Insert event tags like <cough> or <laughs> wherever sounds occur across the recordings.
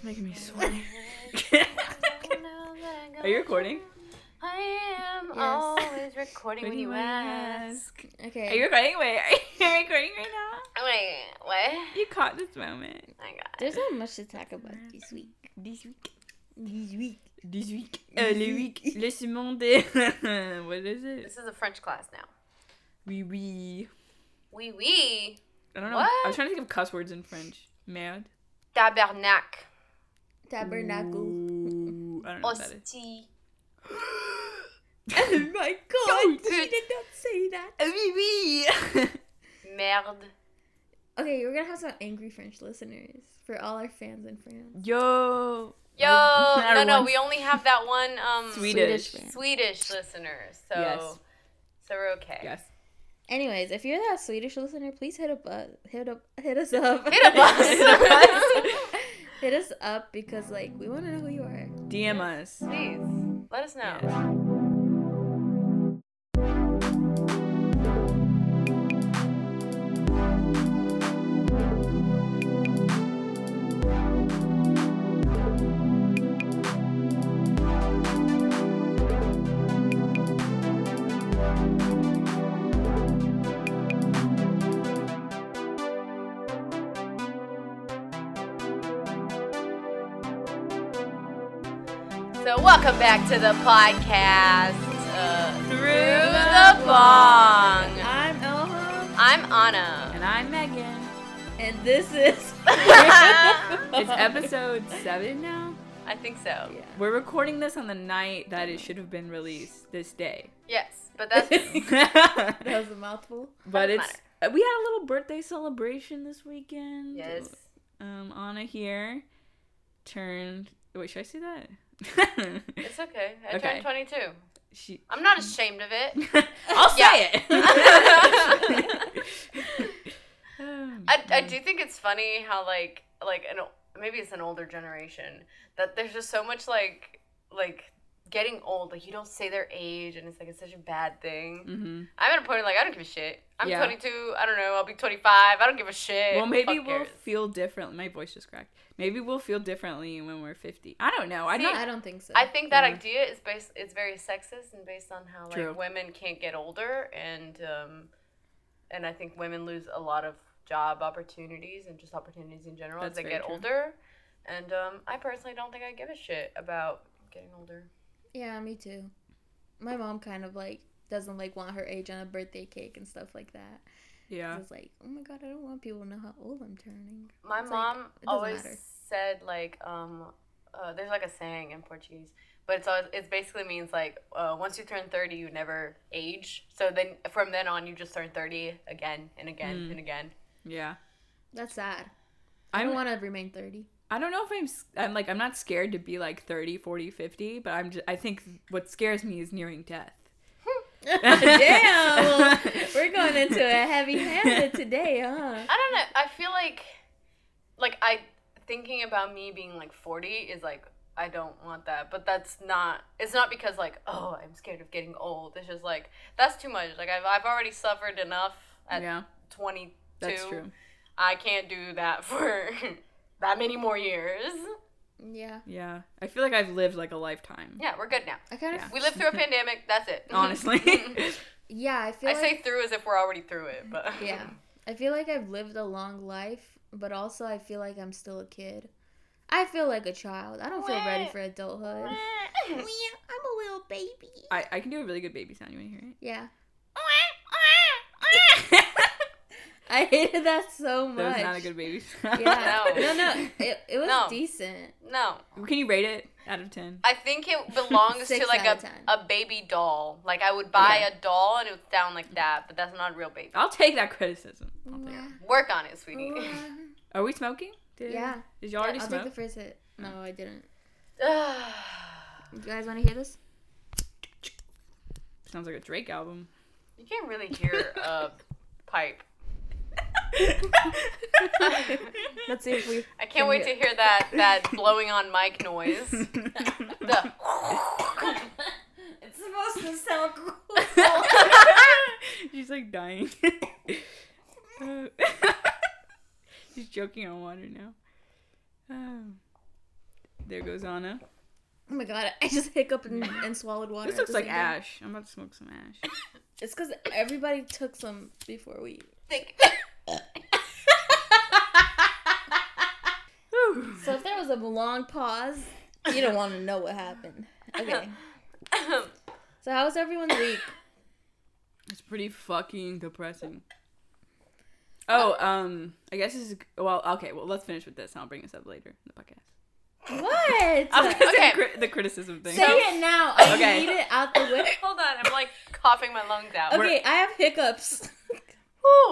It's making me sweaty. <laughs> Are you recording? I am Yes. always recording when you ask. Okay. Are you recording? Wait, are you <laughs> recording right now? Wait, what? You caught this moment. I got There's not much to talk about this week. This week. This week. This week. <laughs> Uh, le week. Le monde. what is it? This is a French class now. Oui, oui. Oui, oui. I don't know. I was trying to think of cuss words in French. Merde. Tabernacle. Tabernacle. Ooh, I don't know what that is. Hostie. <gasps> oh my god! Don't. She did not say that. Oui, <laughs> oui. Merde. Okay, we're gonna have some angry French listeners for all our fans in France. Yo. Yo, Not no, no, one we only have that one um <laughs> Swedish. fan. Swedish listener, so Yes. so we're okay. Yes. Anyways, if you're that Swedish listener, please hit up, uh, hit up, hit us up, Hit up <laughs> us. Hit us. up because like we want to know who you are. DM us. Please let us know. Yes. Welcome back to the podcast. Uh, Through through the the bong. I'm Elham, I'm Anna. And I'm Megan. and this is. <laughs> It's episode seven now. I think so. Yeah. We're recording this on the night that it should have been released this day. Yes, but that's <laughs> That was a mouthful. but Doesn't it's uh, we had a little birthday celebration this weekend. yes. Um, Anna here turned. Wait, should I say that? <laughs> It's okay. I Okay. turned 22. she. I'm not ashamed of it. <laughs> I'll say it. <laughs> Oh, I, I do think it's funny how like like an maybe it's an older generation that there's just so much like like getting old like you don't say their age and it's like it's such a bad thing. Mhm. I'm at a point like I don't give a shit. I'm Yeah. 22. I don't know. I'll be 25. I don't give a shit. Well, maybe Fuck we'll cares. feel differently. My voice just cracked. Maybe we'll feel differently when we're 50. I don't know. I don't. I don't think so. I think that Yeah. idea is based it's very sexist and based on how like True. women can't get older and um and I think women lose a lot of job opportunities and just opportunities in general That's as they get true. older. And um I personally don't think I give a shit about getting older. Yeah, me too. My mom kind of like doesn't like want her age on a birthday cake and stuff like that. yeah. It's like, oh my god, I don't want people to know how old I'm turning. My It's mom it doesn't always matter. said like um uh, there's like a saying in Portuguese, but it's always, it basically means like uh, once you turn 30 you never age. So then from then on you just turn 30 again and again Mm. and again. Yeah. That's sad. I I'm. don't want to remain 30. I don't know if I'm. s- I'm like. I'm not scared to be like 30, 40, 50. But I'm. Just, I think what scares me is nearing death. Damn! well, <laughs> we're going into a heavy handed today, huh? I don't know. I feel like, like I thinking about me being like forty is like I don't want that. But that's not. It's not because like oh I'm scared of getting old. It's just like that's too much. Like I've I've already suffered enough at yeah. twenty two. That's true. I can't do that <laughs> for that many more years. Yeah. Yeah. I feel like I've lived like a lifetime. Yeah, we're good now. I kind of. Yeah. We lived through a <laughs> pandemic. That's it. <laughs> Honestly. <laughs> Yeah, I feel I like. say through as if we're already through it, but yeah. I feel like I've lived a long life, but also I feel like I'm still a kid. I feel like a child. I don't feel ready for adulthood. I'm a little baby. I, I can do a really good baby sound. You want to hear it? Yeah. <laughs> I hated that so much. That was not a good baby <laughs> sound. Yeah. No. No, no. It, it was No. decent. no. Can you rate it out of 10? I think it belongs <laughs> to like a, 10. a baby doll. Like I would buy Okay. a doll and it would sound like that, but that's not a real baby. I'll take that criticism. I'll take it. Work on it, sweetie. Are we smoking? Did, Yeah. Did y'all already smoke? I'll take the first hit. No, oh. I didn't. you <sighs> You guys want to hear this? Sounds like a Drake album. You can't really hear a pipe. Let's see if we. I can't wait to hear that that blowing on mic noise. <laughs> The it's supposed to sound cool. She's like dying. She's choking on water now. Oh. There goes Anna. Oh my god, I just hiccuped and, and swallowed water. This looks like same time. ash. I'm about to smoke some ash. It's because everybody took some before we. Think. <laughs> So if there was a long pause, you don't want to know what happened. Okay. So how was everyone's week? It's pretty fucking depressing. Oh, um, I guess this is well. Okay, well, let's finish with this. and I'll bring this up later in the podcast. What? <laughs> I was gonna Okay. cri- the criticism thing. Say it now. I Okay. need it out the <laughs> way. Hold on, I'm like coughing my lungs out. Okay, I have hiccups. <laughs>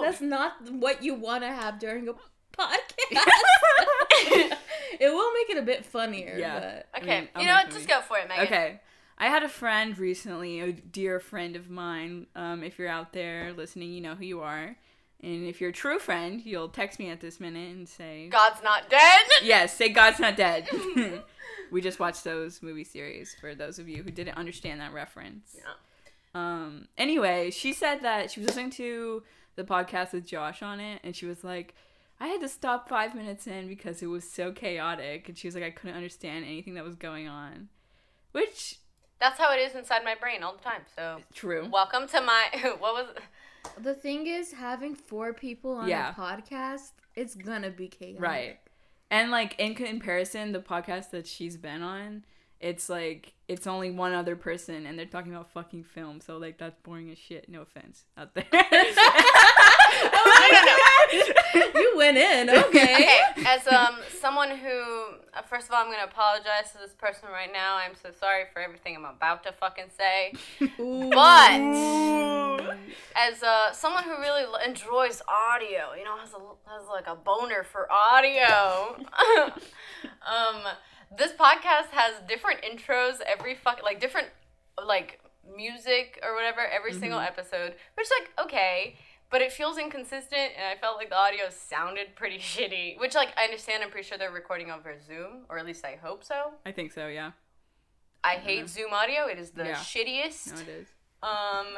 That's not what you want to have during a <laughs> podcast. <laughs> it will make it a bit funnier. Yeah. But Okay, I'll you know what? Just go for it, Megan. Okay. I had a friend recently, a dear friend of mine. Um, if you're out there listening, you know who you are. And if you're a true friend, you'll text me at this minute and say, God's not dead. Yes, say God's not dead. <laughs> we just watched those movie series for those of you who didn't understand that reference. Yeah. Um. Anyway, she said that she was listening to the podcast with Josh on it, and she was like, "I had to stop five minutes in because it was so chaotic," and she was like, "I couldn't understand anything that was going on," which That's how it is inside my brain all the time. So, true. welcome to my. <laughs> What was? the thing is, having four people on Yeah. a podcast, it's gonna be chaotic. Right. And like in comparison, the podcast that she's been on, it's like it's only one other person and they're talking about fucking film, so like that's boring as shit. No offense out there. <laughs> you went in. <laughs> Okay. Okay, as um someone who, uh, first of all, I'm gonna apologize to this person right now. I'm so sorry for everything I'm about to fucking say. But as uh, someone who really l- enjoys audio, you know, has a has like a boner for audio. <laughs> um, this podcast has different intros every fuck like different like music or whatever every single episode, which is like okay. But it feels inconsistent, and I felt like the audio sounded pretty <laughs> shitty. Which, like, I understand. I'm pretty sure they're recording over Zoom, or at least I hope so. I think so, yeah. I hate Zoom audio. It is the Yeah. shittiest. No, it is. Um,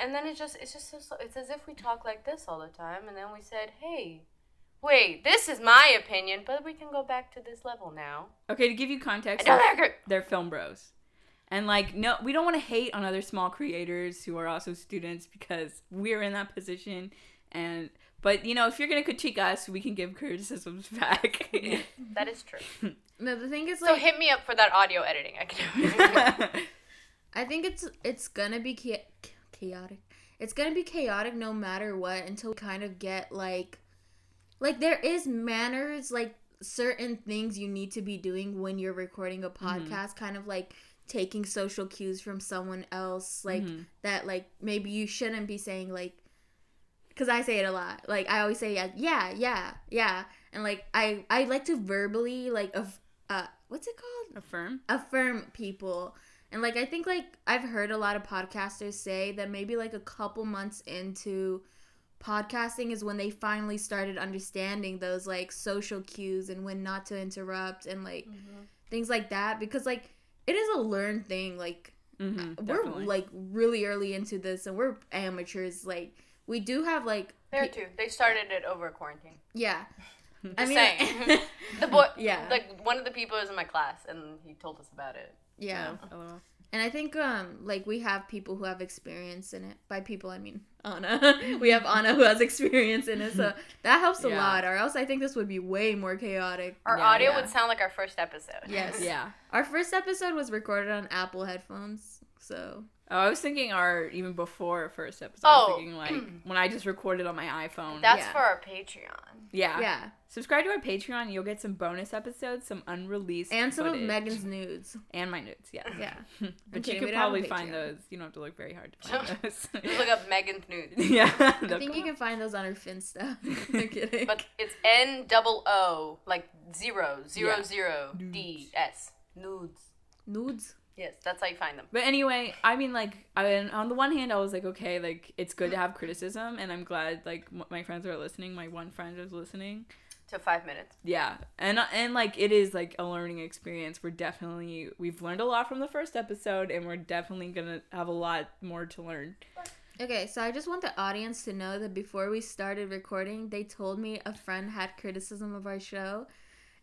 and then it just it's just so slow. It's as if we talk like this all the time, and then we said, "Hey, wait, this is my opinion, but we can go back to this level now." Okay, to give you context, I don't agree. they're film bros. And like no we don't want to hate on other small creators who are also students because we're in that position and but you know if you're gonna critique us we can give criticisms <laughs> back That is true. <laughs> No, the thing is like, So hit me up for that audio editing. I can. Do. <laughs> I think it's it's gonna be cha- chaotic. It's gonna be chaotic no matter what until we kind of get like, like there is manners like certain things you need to be doing when you're recording a podcast, kind of like taking social cues from someone else, like Mhm. that like maybe you shouldn't be saying like, because I say it a lot. Like I always say yeah, yeah, yeah, yeah, and like I I like to verbally like of uh what's it called affirm affirm people. And like I think like I've heard a lot of podcasters say that maybe like a couple months into podcasting is when they finally started understanding those like social cues and when not to interrupt and like things like that because like it is a learned thing like hmm we're like really early into this and we're amateurs like we do have like there too. They started it over quarantine. yeah <laughs> Just I mean saying. <laughs> the boy, Yeah. like one of the people is in my class, and he told us about it. yeah LOL. And I think um like we have people who have experience in it. By people I mean Anna. <laughs> we have Anna who has experience in it, so <laughs> that helps a lot. Or else I think this would be way more chaotic. Our Yeah, audio yeah. would sound like our first episode. Yes. yeah Our first episode was recorded on Apple headphones, so oh, I was thinking our even before our first episode I Oh. was thinking like <clears throat> when I just recorded on my iPhone That's Yeah. for our Patreon. yeah yeah. subscribe to our Patreon and you'll get some bonus episodes some unreleased And some of. Megan's nudes. and my notes Yeah. Yeah. <laughs> but kidding, you we could don't have a probably find those you don't have to look very hard to <laughs> find those Just look up Megan's nudes. <laughs> yeah I think you can find those on her Finsta. I'm kidding. But it's N double O, like zero, zero, Yeah. zero, D, S. Nudes. nudes. Yes, that's how you find them. But anyway, I mean, like, I on the one hand, I was like, okay, like it's good to have criticism, and I'm glad like m- my friends are listening. My one friend is listening. To five minutes. Yeah, and and like it is like a learning experience. We're definitely we've learned a lot from the first episode, and we're definitely gonna have a lot more to learn. Okay, so I just want the audience to know that before we started recording, they told me a friend had criticism of our show.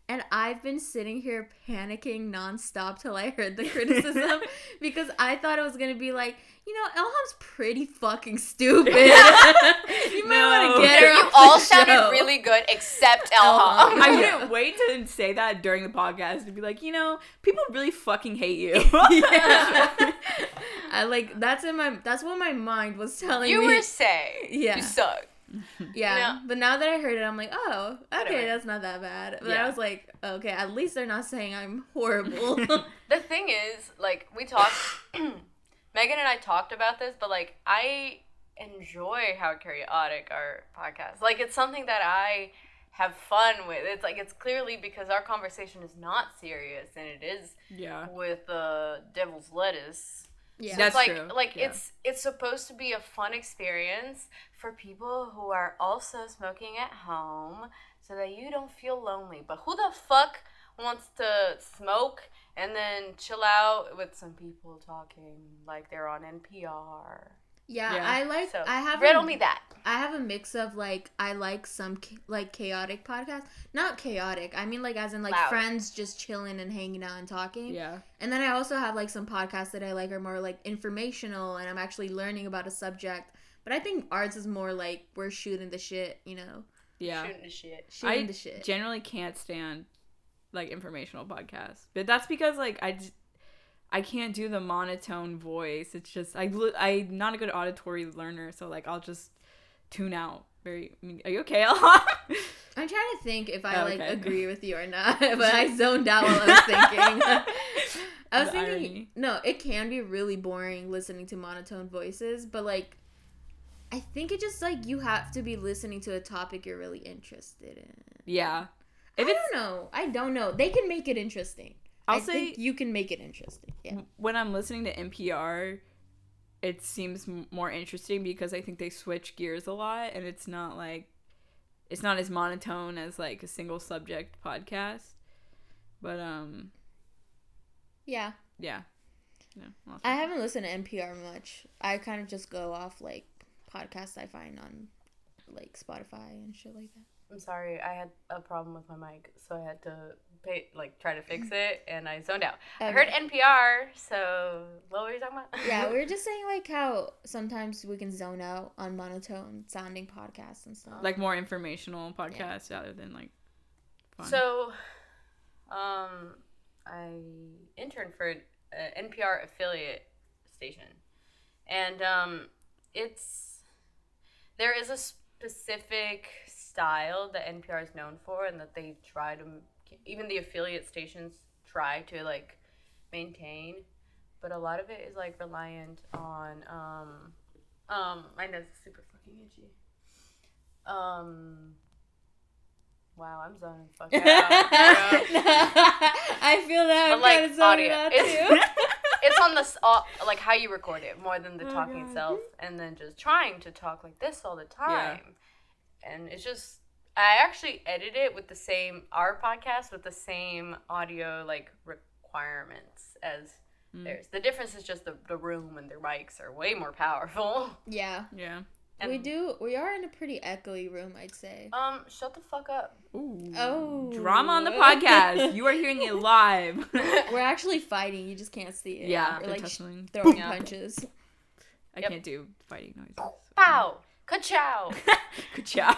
And I've been sitting here panicking nonstop till I heard the criticism <laughs> because I thought it was gonna be like, you know, Elham's pretty fucking stupid. <laughs> you might want to get her. you off all the sounded show. really good except oh Elham. Elham. I wouldn't wait to say that during the podcast to be like, you know, people really fucking hate you. <laughs> I like that's in my that's what my mind was telling you me. You were saying Yeah. you suck. Mm-hmm. yeah. Yeah. But now that I heard it, I'm like, oh, okay, Whatever. that's not that bad. But Yeah. I was like, okay, at least they're not saying I'm <laughs> horrible. <laughs> The thing is, like, we talked, <clears throat> Megan and I talked about this, but like, I enjoy how chaotic our podcast. Like, it's something that I have fun with. It's like it's clearly because our conversation is not serious, and it is yeah. with the devil's lettuce. Yeah. That's like true. like Yeah. it's it's supposed to be a fun experience for people who are also smoking at home so that you don't feel lonely. But who the fuck wants to smoke and then chill out with some people talking like they're on NPR? Yeah, Yeah. I like So I have riddle a, me that. I have a mix of like I like some cha- like chaotic podcasts. Not chaotic. I mean like as in like Loud. friends just chilling and hanging out and talking. Yeah. And then I also have like some podcasts that I like are more like informational and I'm actually learning about a subject. But I think ours is more like we're shooting the shit, you know. Yeah. Shooting the shit. Shooting I the shit. generally can't stand like informational podcasts, but that's because like I, j- I can't do the monotone voice. It's just I I'm not a good auditory learner, so like I'll just tune out. Very. I mean, are you okay, <laughs> I'm trying to think if I Oh, like okay. agree with you or not, <laughs> <laughs> but I zoned out while I was thinking. I was The thinking, irony. no, it can be really boring listening to monotone voices, but like, I think it just like you have to be listening to a topic you're really interested in. yeah. I don't know. I don't know. They can make it interesting. I'll I say think you can make it interesting. Yeah. when I'm listening to NPR, it seems m- more interesting because I think they switch gears a lot, and it's not like it's not as monotone as like a single subject podcast. But um, Yeah. yeah. Yeah, I haven't listened to NPR much. I kind of just go off like podcasts I find on like Spotify and shit like that. I'm sorry, I had a problem with my mic, so I had to pay like try to fix <laughs> it and I zoned out. I heard NPR, so what were you talking about? yeah, we were <laughs> just saying like how sometimes we can zone out on monotone sounding podcasts and stuff. like more informational podcasts rather than like. Fun. So, um, I interned for an uh, NPR affiliate station, and um, it's there is a specific style that NPR is known for, and that they try to even the affiliate stations try to like maintain, but a lot of it is like reliant on um um my nose is super fucking itchy. Um. Wow, I'm zoning fuck <laughs> out. Yeah. <laughs> I feel that But, I'm like, kind of zoning audio. out It's- too. <laughs> it's on the uh, like how you record it more than the Oh, talking God. itself, and then just trying to talk like this all the time, and it's just I actually edit it with the same our podcast with the same audio like requirements as Mm. theirs. The difference is just the the room and their mics are way more powerful. <laughs> yeah, yeah. And, we do. We are in a pretty echoey room, I'd say. Um, shut the fuck up. Ooh. Oh. Drama on the podcast. <laughs> You are hearing it live. <laughs> We're actually fighting. You just can't see it. yeah. We're like sh- tussling. throwing Yeah. punches. I Yep. can't do fighting noises. Pow, ka-chow. <laughs> Good job.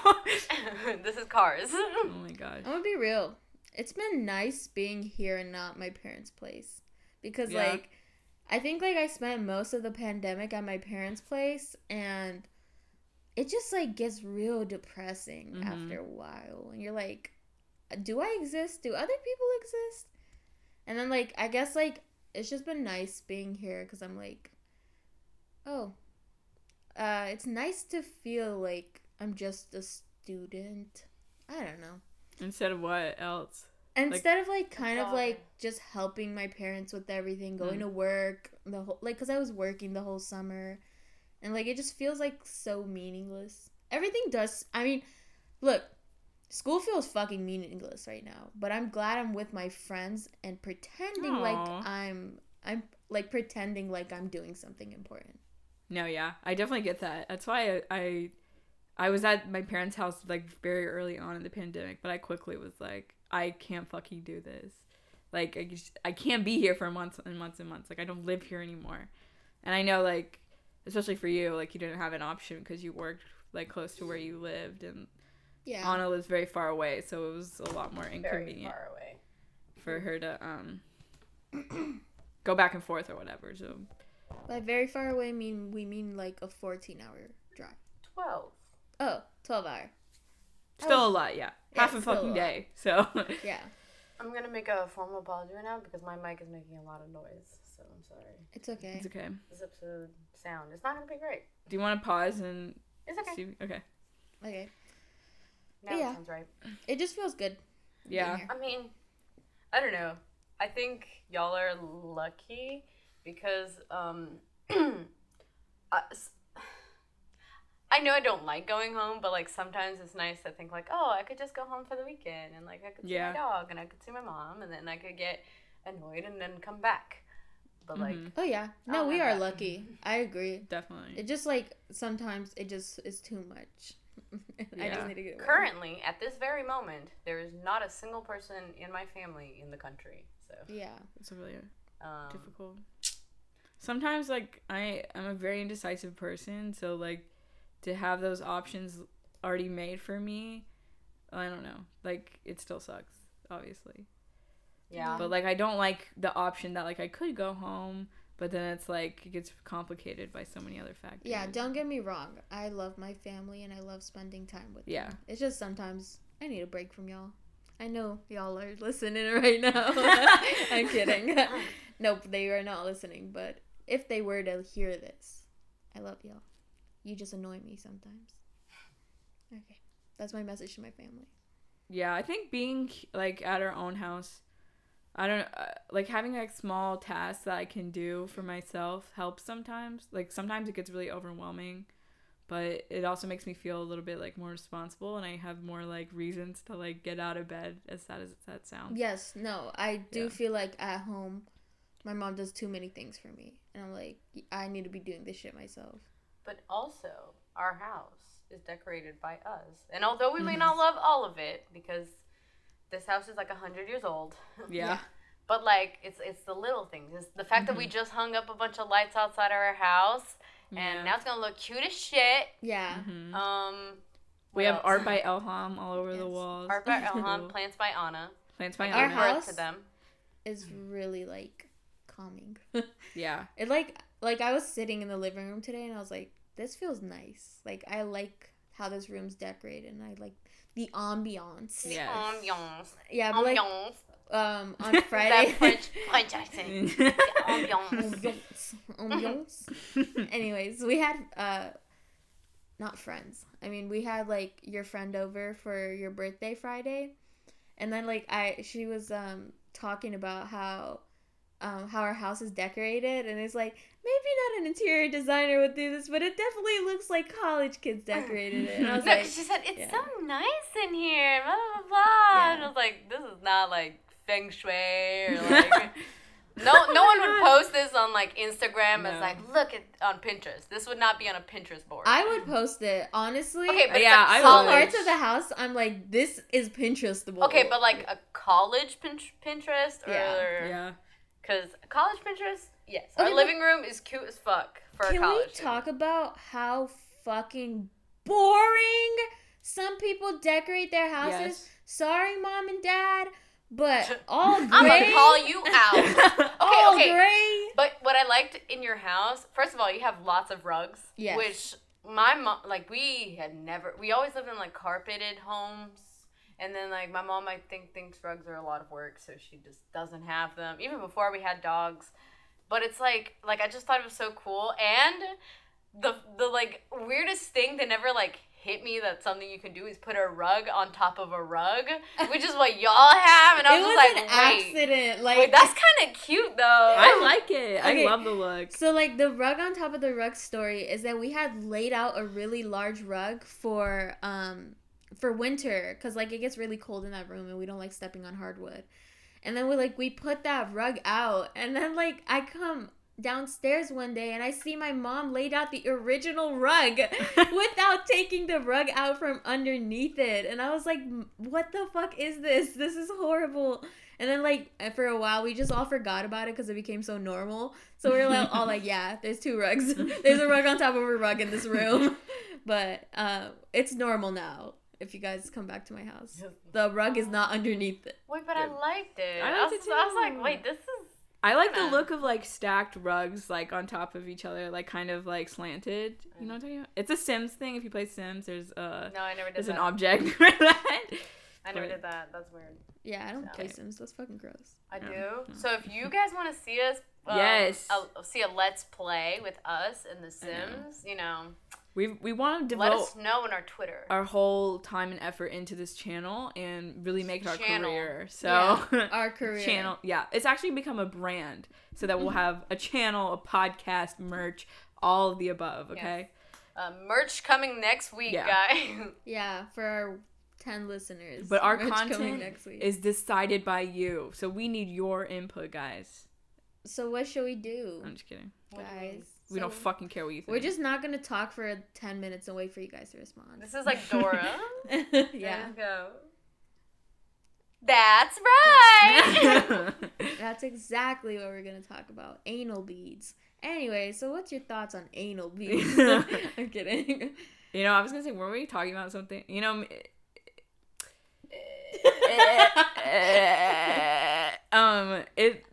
<laughs> this is cars. oh my god. I'm gonna be real. It's been nice being here and not my parents' place because Yeah. like I think like I spent most of the pandemic at my parents' place and it just like gets real depressing Mhm. after a while and you're like do I exist? Do other people exist? And then like I guess like it's just been nice being here cuz I'm like oh uh it's nice to feel like I'm just a student. I don't know. Instead of what else? Instead of like kind of like just helping my parents with everything, going Mm. to work the whole like cuz I was working the whole summer and like it just feels like so meaningless. Everything does I mean, look, school feels fucking meaningless right now, but I'm glad I'm with my friends and pretending like I'm I'm like pretending like I'm doing something important. No, yeah, I definitely get that. That's why I, I, I was at my parents' house like very early on in the pandemic, but I quickly was like, I can't fucking do this. Like I just I can't be here for months and months and months. Like I don't live here anymore. And I know like especially for you, like you didn't have an option because you worked like close to where you lived and Yeah. Anna lives very far away, so it was a lot more inconvenient far away. for her to um <coughs> go back and forth or whatever. So By very far away mean we mean like a 14 hour drive. Twelve. Oh, 12 hour. still a lot, yeah. Yeah, Half a still a fucking lot. day. So <laughs> Yeah. I'm gonna make a formal apology right now because my mic is making a lot of noise. So I'm sorry. It's okay. it's okay. This episode sound It's not gonna be great. Do you want to pause and It's okay. see? Okay. Okay. Now Yeah. it sounds right. It just feels good. Yeah. I mean, I don't know. I think y'all are lucky because um, <clears throat> I, s- I know I don't like going home, but like sometimes it's nice to think like, oh, I could just go home for the weekend and like I could see Yeah. my dog and I could see my mom and then I could get annoyed and then come back. But like, Mhm. Oh yeah. No, we are that. lucky. I agree. Definitely. It just like sometimes it just is too much. <laughs> I just need to get away. currently at this very moment, there is not a single person in my family in the country. So Yeah. It's really um, difficult. Sometimes like I I'm a very indecisive person, so like to have those options already made for me, I don't know. Like it still sucks, obviously. yeah. But like I don't like the option that like I could go home, but then it's like it gets complicated by so many other factors. Yeah, don't get me wrong. I love my family and I love spending time with Yeah. them. It's just sometimes I need a break from y'all. I know y'all are listening <laughs> right now. <laughs> I'm kidding. <laughs> nope, they are not listening, but if they were to hear this, I love y'all. You just annoy me sometimes. Okay. That's my message to my family. Yeah, I think being like at our own house, I don't uh, like having like small tasks that I can do for myself helps sometimes. Like sometimes it gets really overwhelming, but it also makes me feel a little bit like more responsible and I have more like reasons to like get out of bed as sad as that sounds. Yes, no, I do Yeah. feel like at home, my mom does too many things for me. And I'm like, I need to be doing this shit myself. But also, our house is decorated by us. And although we may Mm-hmm. not love all of it, because this house is like 100 years old, <laughs> Yeah. but like, it's it's the little things. It's the fact that we just hung up a bunch of lights outside of our house, and Yeah. now it's gonna look cute as shit. Yeah. Mhm. Um, We have else? art by <laughs> Elham all over the walls. Art by <laughs> Elham, plants by Anna. Plants by Our Anna. Birth house- to them. Is really like calming. <laughs> Yeah. it like like I was sitting in the living room today and I was like, this feels nice. Like I like how this room's decorated and I like the ambiance. Yes. Ambiance. Yeah, but like Ambiance. um on <laughs> Friday that French French accent. <laughs> Ambiance. ambiance. ambiance. Anyways, we had uh not friends. I mean, we had like your friend over for your birthday Friday. And then like I she was um talking about how um how our house is decorated and it's like maybe not an interior designer would do this, but it definitely looks like college kids decorated it. And I <laughs> was No, like 'cause she said it's yeah. so nice in here, blah blah blah. And I was like, this is not like feng shui or <laughs> like. no, no one would <laughs> post this on like Instagram as like, look at on Pinterest. This would not be on a Pinterest board. I would post it, honestly. okay, but Yeah, it's I a would. some college. parts of the house, I'm like, this is Pinterestable. Okay, but like a college Pin- Pinterest or Yeah. yeah. Because college Pinterest, yes, Okay, our but- living room is cute as fuck for Can a college. we talk about how fucking boring some people decorate their houses? Yes. Sorry, mom and dad, but <laughs> all gray. I'm gonna call you out. <laughs> all okay. gray. But what I liked in your house, first of all, you have lots of rugs. Yes. Which my mom, like, we had never, we always lived in like carpeted homes. And then, like, my mom, I think, thinks rugs are a lot of work, so she just doesn't have them. Even before we had dogs. But it's like, like, I just thought it was so cool. And the, the like, weirdest thing that never, like, hit me that something you can do is put a rug on top of a rug, <laughs> which is what y'all have. And I it was, was just an wait. accident. Like Wait, that's kind of cute, though. I like it. Okay. I love the look. So like the rug on top of the rug story is that we had laid out a really large rug for um for winter cuz like it gets really cold in that room and we don't like stepping on hardwood. And then we like we put that rug out and then like I come downstairs one day and I see my mom laid out the original rug <laughs> without taking the rug out from underneath it. And I was like, what the fuck is this? This is horrible. And then like for a while we just all forgot about it because it became so normal. So we are like all like, yeah, there's two rugs. <laughs> there's a rug on top of a rug in this room. <laughs> but uh, it's normal now. If you guys come back to my house, the rug is not underneath it. Wait, but I liked it. I I, liked was, it I was like, wait, this is. I like the look of like stacked rugs like on top of each other, like kind of like slanted. You know what I'm talking about? It's a Sims thing. If you play Sims, there's a No, I never did there's that. an object <laughs> for that. I never but- did that. That's weird. Yeah, I don't play Sims. That's fucking gross. I Yeah. do. So if you guys want to see us, um, Yes. a- see a let's play with us and The I know. Sims, you know, We we want to let devote us know on our Twitter. our whole time and effort into this channel and really make it our Channel. career. So <laughs> Our career. channel, yeah, it's actually become a brand, so that we'll Mm-hmm. have a channel, a podcast, merch, all of the above. Okay. Uh, merch coming next week, Yeah. guys. <laughs> Yeah, for our ten listeners. But our Merch coming content next week. Is decided by you, so we need your input, guys. so what should we do, I'm just kidding. guys? We don't So fucking care what you think. We're just not gonna talk for ten minutes and wait for you guys to respond. this is like Dora. yeah, go. That's right. that's exactly what we're gonna talk about. Anal beads. Anyway, so what's your thoughts on anal beads? I'm kidding. you know, I was gonna say, were we talking about something? You know, um, it, it.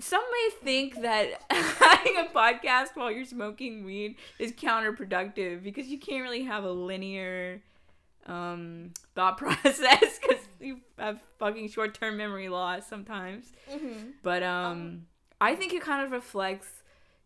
Some may think that <laughs> having a podcast while you're smoking weed is counterproductive because you can't really have a linear um thought <laughs> process because you have fucking short-term memory loss sometimes. Hmm but um i think it kind of reflects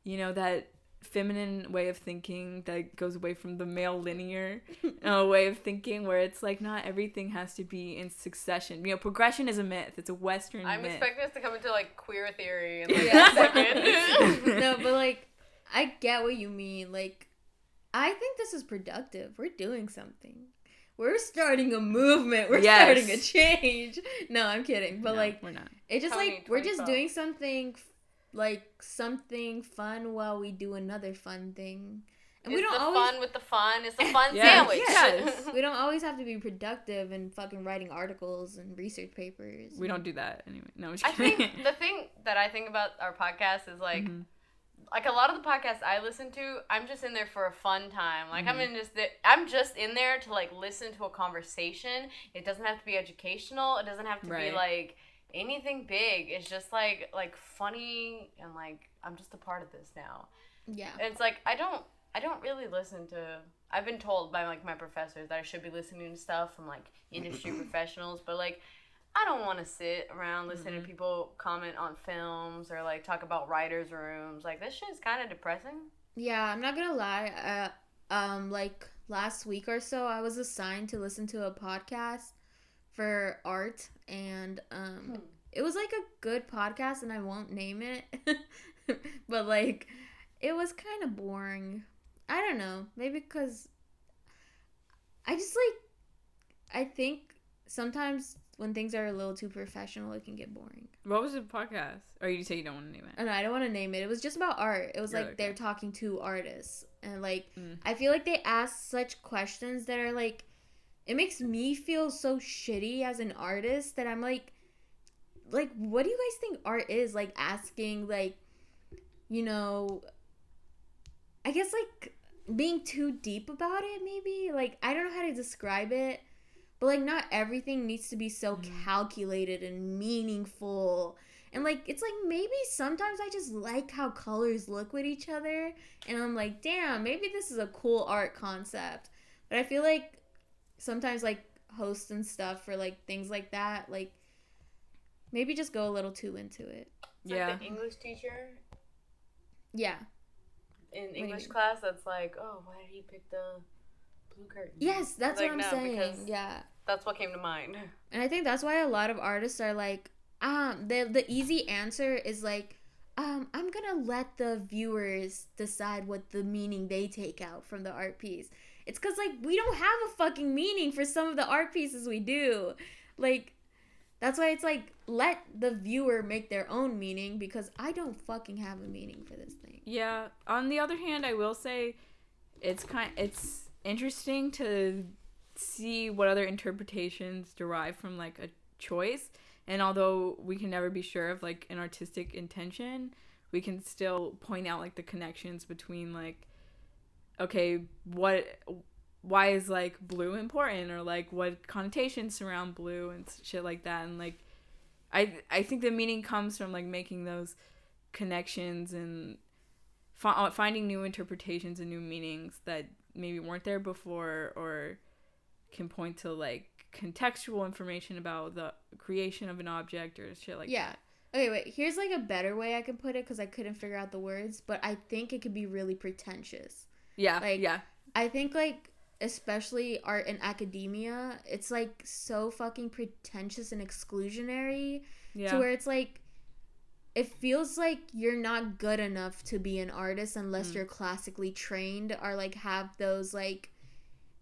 you know that feminine way of thinking that goes away from the male linear uh, <laughs> way of thinking where it's like not everything has to be in succession you know progression is a myth it's a western I'm myth expecting us to come into like queer theory in like Yeah. a second. <laughs> no, but <laughs> like, I get what you mean. Like, I think this is productive. We're doing something. We're starting a movement. We're Yes. starting a change. No, I'm kidding. But No, like, we're not it just Tony like we're just doing something, f- like something fun while we do another fun thing. And we don't the always fun with the fun. It's the <laughs> fun Yes, sandwich. yes. <laughs> we don't always have to be productive and fucking writing articles and research papers. we don't do that anyway no I'm just I kidding. think the thing that I think about our podcast is like Mhm. like a lot of the podcasts I listen to, I'm just in there for a fun time. Like I'm Mhm. in just the, I'm just in there to like listen to a conversation. It doesn't have to be educational. It doesn't have to Right. be like anything big. It's just like like funny and like I'm just a part of this now. Yeah. And it's like I don't I don't really listen to I've been told by like my professors that I should be listening to stuff from like industry <clears throat> professionals, but like I don't want to sit around listening Mhm. to people comment on films or like talk about writers' rooms. Like this shit is kind of depressing. Yeah, I'm not gonna lie. Uh, um, like last week or so, I was assigned to listen to a podcast for art, and um, Hmm. it was like a good podcast, and I won't name it, <laughs> but like, it was kind of boring. I don't know, maybe because I just like, I think sometimes when things are a little too professional, it can get boring. what was the podcast or you say you don't want to name it And I don't want to name it. It was just about art. It was Yeah, like okay. they're talking to artists, and like Mm. I feel like they ask such questions that are like, it makes me feel so shitty as an artist that I'm like, like what do you guys think art is? Like asking like, you know, I guess like being too deep about it. Maybe like I don't know how to describe it. But like not everything needs to be so Mhm. calculated and meaningful. And like it's like maybe sometimes I just like how colors look with each other and I'm like, "Damn, maybe this is a cool art concept." But I feel like sometimes like hosts and stuff for like things like that, like maybe just go a little too into it. It's Yeah. like the English teacher Yeah. in English class that's like, oh, why did he pick the blue curtain? Yes, that's Like, what I'm no, saying. Yeah. That's what came to mind. And I think that's why a lot of artists are like, um, the the easy answer is like, um, I'm gonna let the viewers decide what the meaning they take out from the art piece. It's cause like we don't have a fucking meaning for some of the art pieces we do. Like, that's why it's like let the viewer make their own meaning because I don't fucking have a meaning for this thing. Yeah. On the other hand, I will say it's kind it's interesting to see what other interpretations derive from like a choice. And although we can never be sure of like an artistic intention, we can still point out like the connections between like okay, what why is like blue important or like what connotations surround blue and shit like that and like I I think the meaning comes from like making those connections and fi- uh, finding new interpretations and new meanings that maybe weren't there before or can point to like contextual information about the creation of an object or shit like that. yeah. that. Okay, wait. Here's like a better way I can put it because I couldn't figure out the words, but I think it could be really pretentious. Yeah. Like, yeah. I think like especially art and academia, it's like so fucking pretentious and exclusionary Yeah. to where it's like it feels like you're not good enough to be an artist unless Mm. you're classically trained or like have those like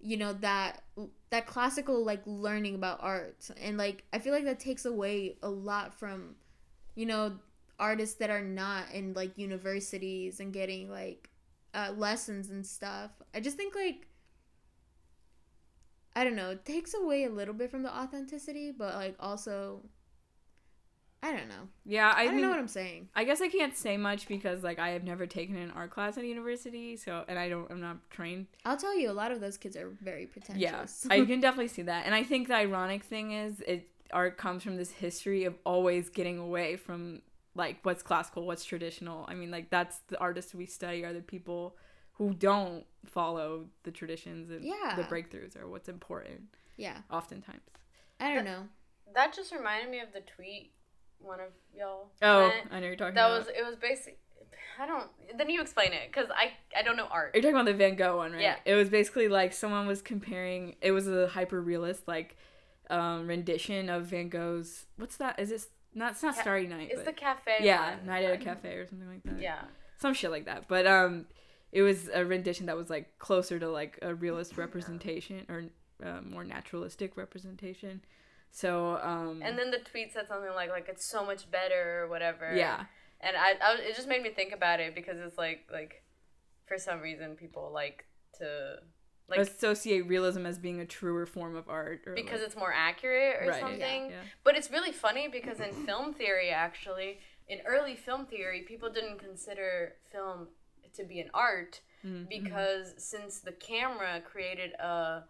you know that that classical like learning about art and like I feel like that takes away a lot from you know artists that are not in like universities and getting like uh, lessons and stuff. I just think like I don't know, it takes away a little bit from the authenticity, but like also I don't know. yeah. I, I, don't mean, know what I'm saying. I guess I can't say much because like I have never taken an art class at university, so and I don't I'm not trained. I'll tell you, a lot of those kids are very pretentious. Yeah, I <laughs> can definitely see that. And I think the ironic thing is, it art comes from this history of always getting away from like what's classical, what's traditional. I mean, like that's the artists we study are the people who don't follow the traditions and Yeah. the breakthroughs are what's important. yeah. Oftentimes. I don't know. That just reminded me of the tweet one of y'all. Oh, sent. I know you're talking that about. was it. Was basic. I don't. Then you explain it, cause I I don't know art. You're talking about the Van Gogh one, right? Yeah. It was basically like someone was comparing. It was a hyper realist like um, rendition of Van Gogh's. What's that? Is it not? It's not Ca- Starry Night. It's but- the cafe. yeah, one. Night at a Cafe or something like that. Yeah. some shit like that. But um, it was a rendition that was like closer to like a realist representation or uh, more naturalistic representation. So um, And then the tweet said something like like it's so much better or whatever. yeah, And I, I it just made me think about it because it's like like for some reason people like to like associate realism as being a truer form of art or because like, it's more accurate or right, something. Yeah. But it's really funny because in film theory, actually, in early film theory, people didn't consider film to be an art Mhm. because since the camera created a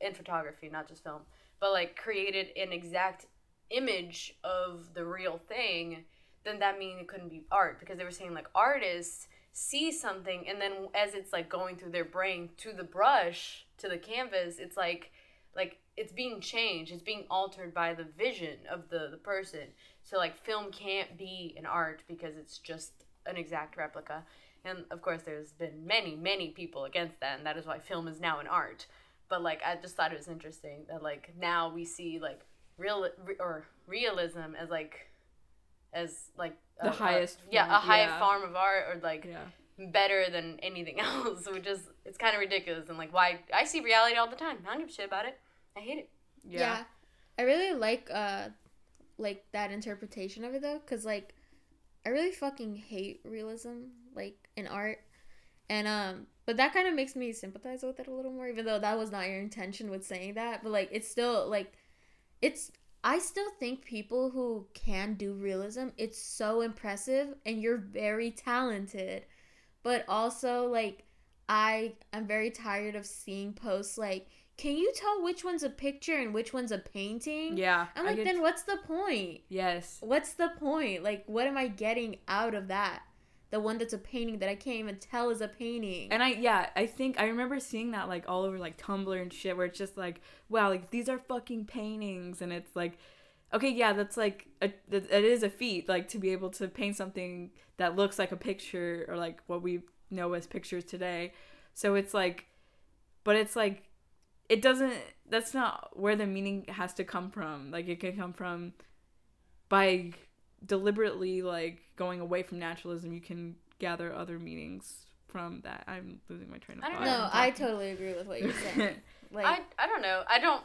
in photography, not just film, but like created an exact image of the real thing, then that means it couldn't be art because they were saying like artists see something and then as it's like going through their brain to the brush to the canvas, it's like like it's being changed. It's being altered by the vision of the, the person. So like film can't be an art because it's just an exact replica. And of course there's been many many people against that and that is why film is now an art. But like i just thought it was interesting that like now we see like real re- or realism as like as like The a- a- highest yeah form, a high yeah. form of art or like Yeah. better than anything <laughs> else, which is it's kind of ridiculous. And like, why I see reality all the time. I don't give a shit about it. I hate it. Yeah. Yeah. I really like uh like that interpretation of it though cuz like I really fucking hate realism like in art. And um but that kind of makes me sympathize with it a little more even though that was not your intention with saying that, but like it's still like it's I still think people who can do realism, it's so impressive and you're very talented. But also like I I'm very tired of seeing posts like can you tell which one's a picture and which one's a painting? Yeah. I'm like, then what's the point? Yes. What's the point? Like, what am I getting out of that? The one that's a painting that I can't even tell is a painting. And I yeah, I think I remember seeing that like all over like Tumblr and shit where it's just like, wow, like these are fucking paintings and it's like okay, yeah, that's like a it is a feat like to be able to paint something that looks like a picture or like what we know as pictures today. So it's like but it's like it doesn't that's not where the meaning has to come from. Like it can come from by deliberately like going away from naturalism, you can gather other meanings from that. I'm losing my train of thought. I don't thought. no, I'm totally agree with what you're saying. <laughs> Like, I I don't know. I don't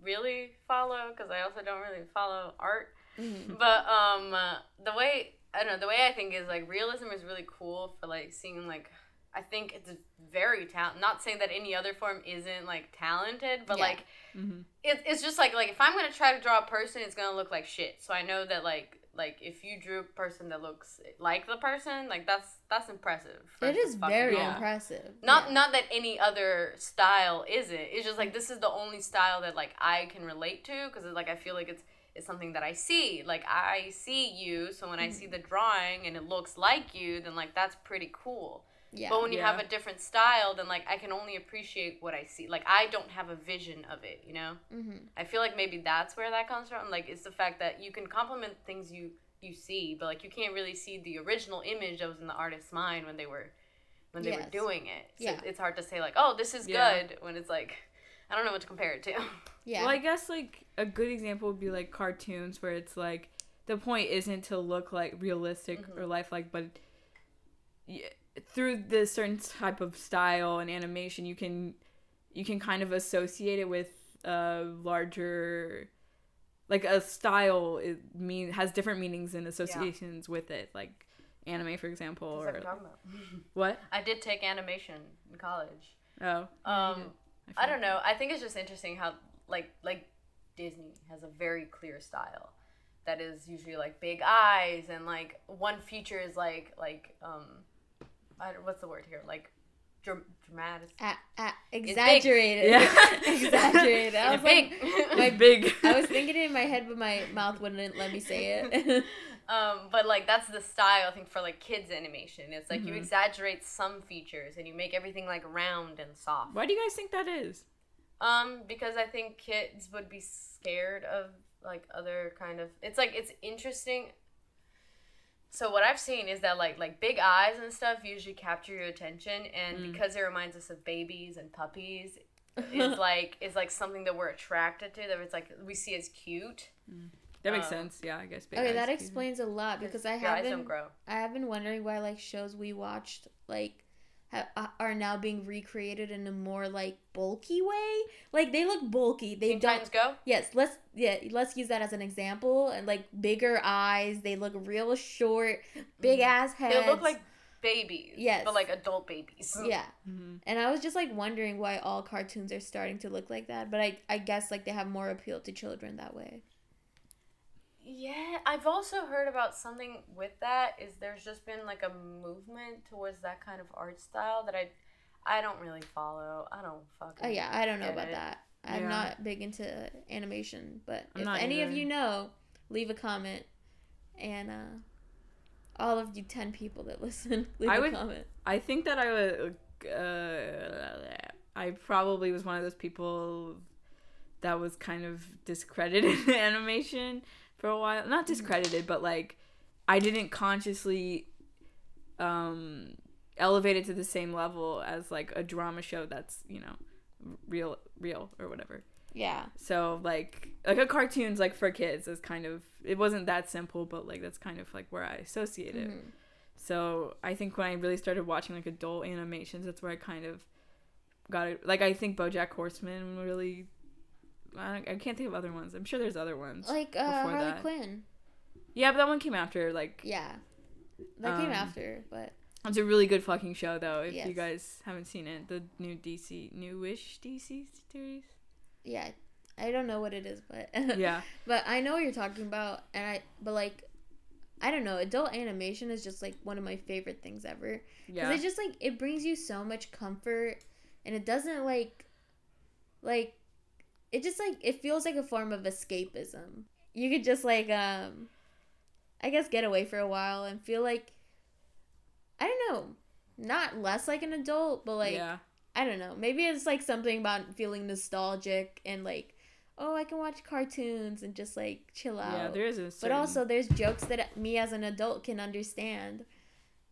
really follow because I also don't really follow art. Mhm. But um, uh, the way I don't know, the way I think is like realism is really cool for like seeing like I think it's very talent. Not saying that any other form isn't like talented, but Yeah. like hmm it, it's just like like if I'm gonna try to draw a person, it's gonna look like shit. So I know that like like if you drew a person that looks like the person, like that's that's impressive. It first is and fucking very Yeah. impressive. not Yeah. not that any other style isn't. It's just like this is the only style that like I can relate to because like I feel like it's it's something that I see. Like I see you, so when I see mm-hmm. the drawing and it looks like you, then like that's pretty cool. Yeah. But when you have a different style, then like I can only appreciate what I see. Like I don't have a vision of it, you know. hmm I feel like maybe that's where that comes from. Like it's the fact that you can compliment things you you see, but like you can't really see the original image that was in the artist's mind when they were when they Yes. were doing it. So Yeah. it's hard to say like, oh, this is Yeah. good when it's like I don't know what to compare it to. <laughs> Yeah. Well, I guess like a good example would be like cartoons where it's like the point isn't to look like realistic Mhm. or lifelike, but y- through the certain type of style and animation, you can you can kind of associate it with a larger like a style it mean has different meanings and associations with it like anime for example or I'm talking about. <laughs> what I did take animation in college. oh Um, I forgot. don't know. I think it's just interesting how like like Disney has a very clear style that is usually like big eyes and like one feature is like like um I don't, what's the word here like dram- dramatic. A- a- big. exaggerated. Yeah. <laughs> exaggerated. I <laughs> was It's big. like, my big I was thinking it in my head, but my mouth wouldn't let me say it. <laughs> um, but like that's the style I think for like kids animation. It's like you Mhm. exaggerate some features and you make everything like round and soft. why do you guys think that is Um, because I think kids would be scared of like other kind of. It's like it's interesting. So what I've seen is that like like big eyes and stuff usually capture your attention, and Mm. because it reminds us of babies and puppies, is <laughs> like is like something that we're attracted to. That it's like we see as cute. that makes Um, sense yeah i guess okay, that do. explains a lot because I your eyes don't haven't. grow. I have been wondering why like shows we watched like ha- uh, are now being recreated in a more like bulky way. Like they look bulky. They Teen don't. Titans Go. Yes, let's yeah, let's use that as an example. And like bigger eyes, they look real short, big ass heads. Mm-hmm. They look like babies. Yes. But like adult babies. <laughs> yeah. <laughs> Mhm. And I was just like wondering why all cartoons are starting to look like that, but I I guess like they have more appeal to children that way. Yeah, I've also heard about something with that is there's just been like a movement towards that kind of art style that I I don't really follow. I don't fucking Oh yeah, I don't know about it. that. I'm Yeah. not big into animation, but I'm if any of you know, leave a comment. And uh all of you 10 people that <laughs> listen, leave I a would- comment. I think that I would. Uh, I probably was one of those people that was kind of discredited <laughs> in animation for a while. Not discredited, but like I didn't consciously um, elevate it to the same level as like a drama show that's you know real, real or whatever. Yeah. So like like a cartoon's like for kids is kind of it wasn't that simple, but like that's kind of like where I associate it. Mhm. So I think when I really started watching like adult animations, that's where I kind of got it. Like I think BoJack Horseman really. I, don't- I can't think of other ones. I'm sure there's other ones. Like uh, Harley that. Quinn. yeah, but that one came after. Like Yeah. That came Um, after, but it's a really good fucking show though. If Yes. you guys haven't seen it, the new DC, newish DC series. yeah, I don't know what it is, but <laughs> Yeah, but I know what you're talking about, and I but like, I don't know, adult animation is just like one of my favorite things ever Yeah. because it just like it brings you so much comfort, and it doesn't like, like, it just like it feels like a form of escapism. You could just like um, I guess get away for a while and feel like, I don't know, not less like an adult, but like. yeah. I don't know. Maybe it's like something about feeling nostalgic and like, oh, I can watch cartoons and just like chill out. Yeah, there is a. but also, there's jokes that me as an adult can understand.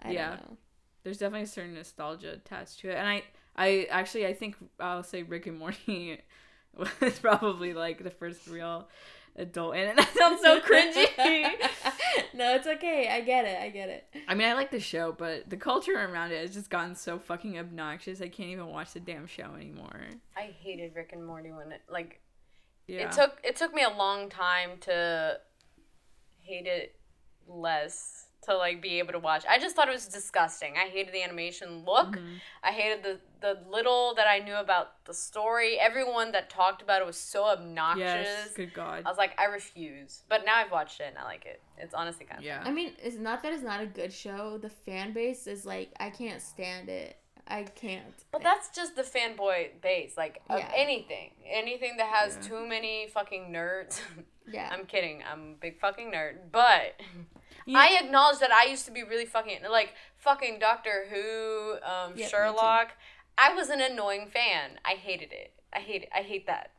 I Yeah. don't know. there's definitely a certain nostalgia attached to it, and I, I actually I think I'll say Rick and Morty <laughs> <laughs> was probably like the first real adult, and that <laughs> sounds so cringy. <laughs> no, it's okay. I get it. I get it. I mean, I like the show, but the culture around it has just gotten so fucking obnoxious. I can't even watch the damn show anymore. I hated Rick and Morty when it like Yeah. it took it took me a long time to hate it less to like be able to watch. I just thought it was disgusting. I hated the animation look. Mhm. I hated the the little that I knew about the story. Everyone that talked about it was so obnoxious. Yes. Good God. I was like, I refuse. But now I've watched it and I like it. It's honestly kind of Yeah. I mean, it's not that it's not a good show. The fan base is like, I can't stand it. I can't. But that's just the fanboy base, like of Yeah. anything, anything that has Yeah. too many fucking nerds. <laughs> yeah. I'm kidding. I'm a big fucking nerd, but <laughs> I acknowledge that I used to be really fucking like fucking Doctor Who, um. Sherlock. I was an annoying fan. I hated it. I hate it. I hate that.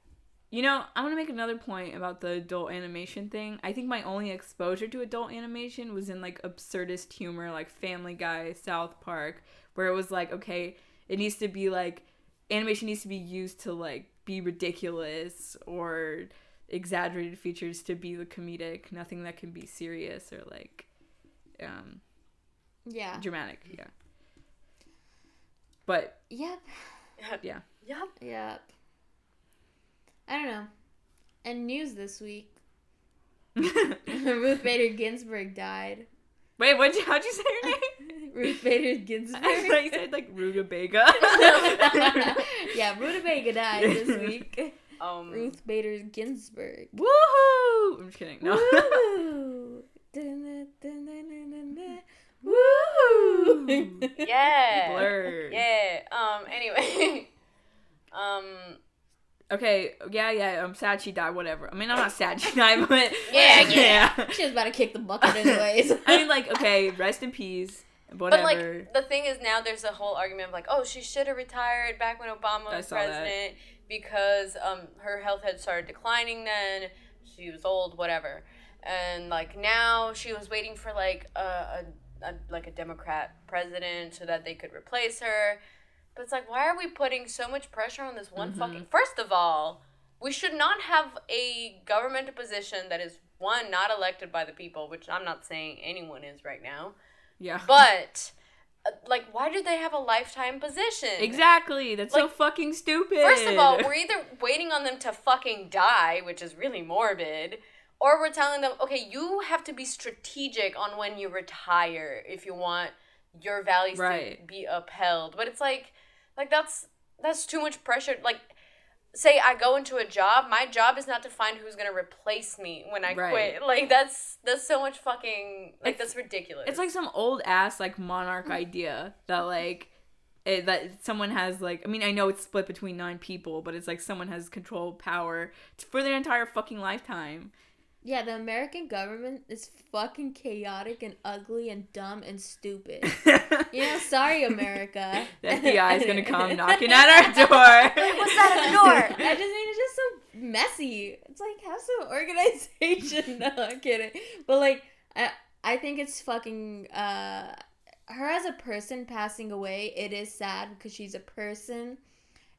You know, I want to make another point about the adult animation thing. I think my only exposure to adult animation was in like absurdist humor, like Family Guy, South Park, where it was like, okay, it needs to be like animation needs to be used to like be ridiculous or exaggerated features to be the comedic, nothing that can be serious or like um yeah. dramatic, yeah. But Yep. yeah. Yep. Yep. I don't know. And news this week <laughs> Ruth Bader Ginsburg died. Wait, what how'd you say your <laughs> name? Ruth Bader Ginsburg. <laughs> I thought you said like rutabaga. yeah, Rutabaga died this week. Um, Ruth Bader Ginsburg. Woohoo! I'm just kidding. No. Woo! Dun-dun-dun-dun-dun-dun. <laughs> Yeah. Blur. Yeah. Um. Anyway. <laughs> um. Okay. Yeah, yeah. I'm sad she died. Whatever. I mean, I'm not sad she died, but Yeah, <laughs> yeah. She was about to kick the bucket anyways. I mean, like, okay, rest in peace. But Whatever. like the thing is now there's a whole argument of like oh she should have retired back when Obama was president. that. Because um her health had started declining then she was old whatever and like now she was waiting for like a, a, a like a Democrat president so that they could replace her but it's like why are we putting so much pressure on this one Mhm. fucking first of all we should not have a governmental position that is one not elected by the people which I'm not saying anyone is right now yeah. but like, why do they have a lifetime position? exactly. That's so fucking stupid. First of all, <laughs> we're either waiting on them to fucking die, which is really morbid, or we're telling them, okay, you have to be strategic on when you retire if you want your values to be upheld. But it's like, like that's that's too much pressure. Like, say I go into a job, my job is not to find who's gonna replace me when I Right. quit. <laughs> Like that's that's so much fucking like It's- that's ridiculous. It's like some old ass like monarch mm-hmm. idea that like it, that someone has like I mean I know it's split between nine people, but it's like someone has control power for their entire fucking lifetime. Yeah, the American government is fucking chaotic and ugly and dumb and stupid. You know, sorry, America. <laughs> The FBI is gonna come <laughs> knocking at our door. What's that at the door? <laughs> I just mean it's just so messy. It's like have some organization. no, I'm kidding. But like I I think it's fucking uh her as a person passing away, it is sad because she's a person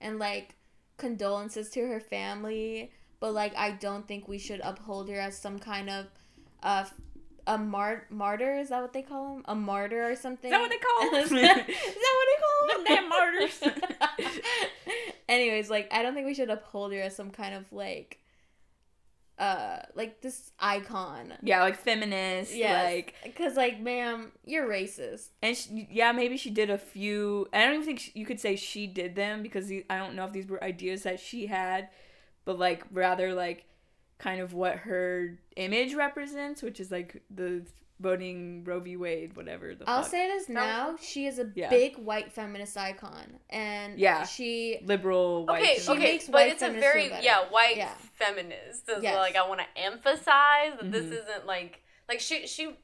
and like condolences to her family. But like I don't think we should uphold her as some kind of uh a mart martyr is that what they call him? A martyr or something? Is that what they call 'em? is, that, is that what they call <laughs> Them them? martyrs. <laughs> Anyways, like I don't think we should uphold her as some kind of like uh like this icon. yeah, like feminist, Yes. like Cuz like ma'am, you're racist. and she, yeah, maybe she did a few. I don't even think she, you could say she did them because I don't know if these were ideas that she had, but like rather like kind of what her image represents, which is like the voting Roe v. Wade, whatever the I'll fuck. say this now, she is a Yeah. big white feminist icon and Yeah. she liberal white. Okay, She feminist. okay, makes but white it's a very yeah white Yeah. feminist. It's Yes. Like I want to emphasize that this Mhm. isn't like like she she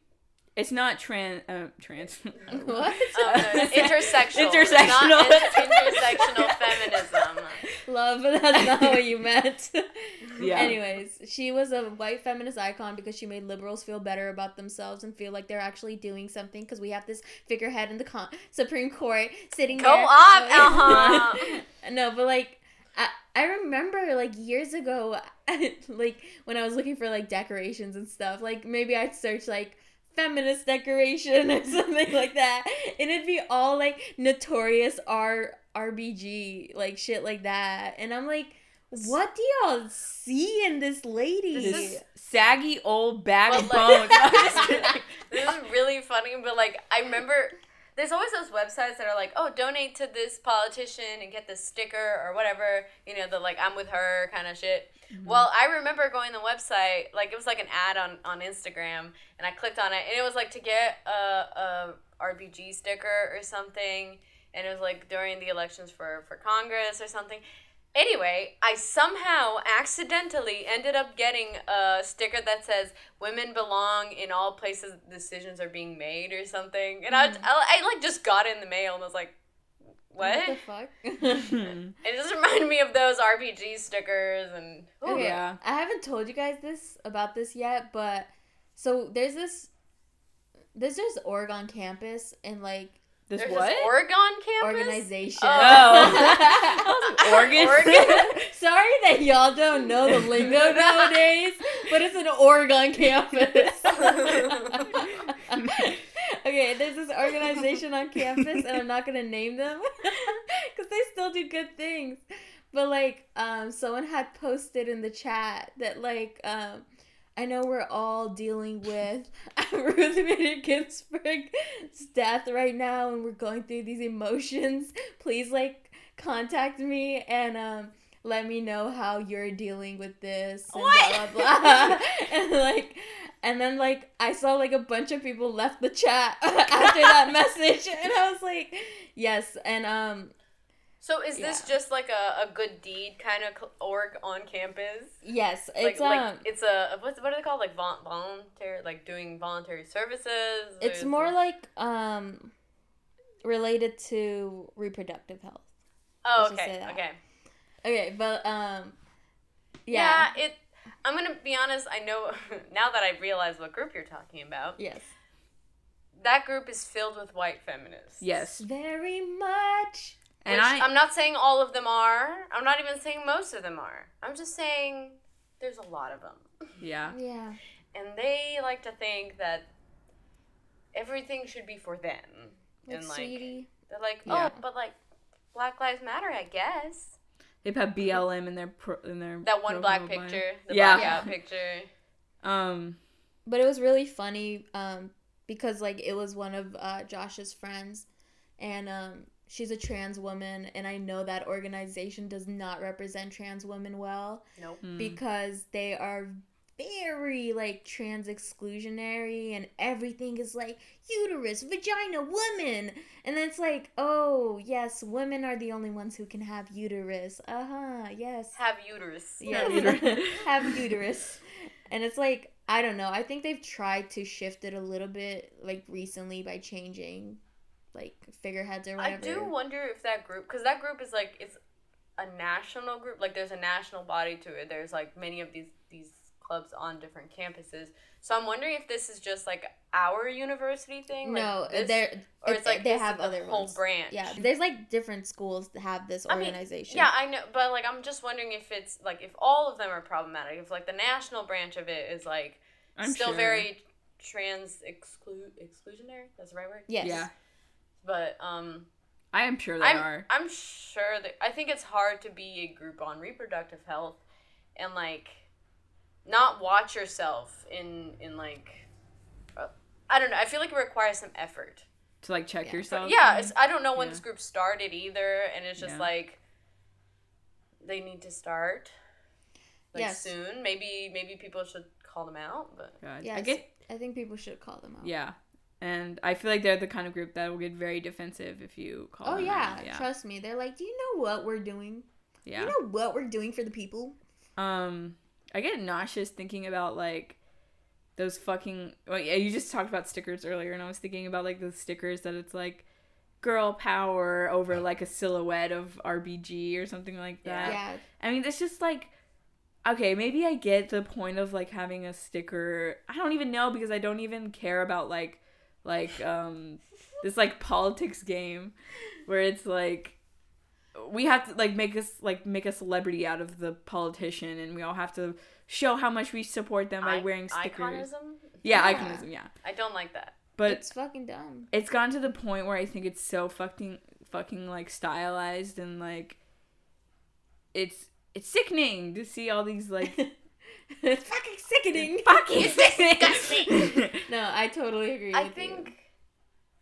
It's not trans. Uh, trans. <laughs> <laughs> What? um, intersectional <laughs> Intersectional. not in- intersectional feminism. Love, that's not what you meant. Yeah. Anyways, she was a white feminist icon because she made liberals feel better about themselves and feel like they're actually doing something because we have this figurehead in the con- Supreme Court sitting Go there. on, uh-huh. no, but like I, I remember like years ago like when I was looking for like decorations and stuff, like maybe I'd search like feminist decoration <laughs> or something like that. And it'd be all like notorious R RBG, like shit like that. And I'm like, What do y'all see in this lady? This This is- saggy old backbone. But, like- <laughs> I'm just kidding. this is really funny, but like I remember there's always those websites that are like, oh, donate to this politician and get this sticker or whatever, you know, the like I'm with her kind of shit. Mm-hmm. Well, I remember going to the website, like it was like an ad on, on Instagram, and I clicked on it, and it was like to get a, a RBG sticker or something, and it was like during the elections for, for Congress or something. Anyway, I somehow accidentally ended up getting a sticker that says "Women belong in all places decisions are being made" or something, and I, mm-hmm. I, I like just got it in the mail and was like, "What?" the fuck? <laughs> <laughs> It just reminded me of those RBG stickers and oh, ooh, Okay, Yeah. I haven't told you guys this about this yet, but so there's this there's this Oregon campus and like This There's what? Oregon campus. organization. Oh. oh. <laughs> Oregon. Oregon? Sorry that y'all don't know the lingo nowadays, but it's an Oregon campus. Okay, there's this organization on campus, and I'm not gonna name them <laughs> because they still do good things. But like, um, someone had posted in the chat that like, um, I know we're all dealing with <laughs> Ruth Bader Ginsburg's death right now, and we're going through these emotions. Please, like, contact me and um, let me know how you're dealing with this and What? blah blah blah. <laughs> and like, and then like, I saw like a bunch of people left the chat <laughs> after that <laughs> message, and I was like, yes, and um, So is this Yeah. just like a, a good deed kind of org on campus? yes, Like, it's like um. it's a what's what are they called? Like vol- voluntary, like doing voluntary services. It's more like um related to reproductive health. oh okay okay Okay, but um yeah. yeah. It. I'm gonna be honest. I know <laughs> now that I realize what group you're talking about. Yes. That group is filled with white feminists. Yes. Very much. And I I'm not saying all of them are. I'm not even saying most of them are. I'm just saying there's a lot of them. <laughs> yeah. Yeah. And they like to think that everything should be for them. Like, and like sweetie. they're like, Yeah. "Oh, but like Black Lives Matter, I guess." They have BLM in their pro, in their That one black profile bio. picture, the Yeah. blackout picture. Um But it was really funny um because like it was one of uh Josh's friends and um she's a trans woman and I know that organization does not represent trans women well Nope. hmm. because they are very like trans exclusionary and everything is like uterus, vagina, woman. And then it's like, oh, yes, women are the only ones who can have uterus. Uh-huh. Yes. Have uterus. Yes. <laughs> uterus. have uterus. And it's like, I don't know. I think they've tried to shift it a little bit like recently by changing like figureheads or whatever. I do wonder if that group, because that group is like it's a national group. Like there's a national body to it. There's like many of these these clubs on different campuses. So I'm wondering if this is just like our university thing. Like no, this, they're or it's like they this have is the other whole ones. branch. Yeah, there's like different schools that have this I mean, organization. Yeah, I know, but like I'm just wondering if it's like if all of them are problematic. If like the national branch of it is like I'm still sure. very trans exclu- exclusionary. That's the right word. Yes. Yeah. But um, I am sure they I'm are. I'm sure that I think it's hard to be a group on reproductive health and like not watch yourself in in like uh, I don't know. I feel like it requires some effort. To like check Yeah. yourself. Yeah, it's, I don't know when Yeah. this group started either, and it's just Yeah. like they need to start like Yes. soon. Maybe maybe people should call them out, but God. Yes. I get I think people should call them out. yeah. And I feel like they're the kind of group that will get very defensive if you call Oh them yeah. Yeah. trust me. They're like, "Do you know what we're doing? yeah. You know what we're doing for the people?" Um, I get nauseous thinking about like those fucking. Well, yeah, you just talked about stickers earlier, and I was thinking about like the stickers that it's like girl power over like a silhouette of RBG or something like that. Yeah. I mean, it's just like. Okay, maybe I get the point of like having a sticker. I don't even know because I don't even care about like like um this like politics game where it's like we have to like make us like make a celebrity out of the politician and we all have to show how much we support them by I- wearing stickers. iconism. Yeah, Yeah. iconism, yeah. I don't like that. But it's fucking dumb. it's gone to the point where I think it's so fucking fucking like stylized and like it's it's sickening to see all these like <laughs> it's fucking sickening. fucking disgusting. <laughs> no, I totally agree. I with think you.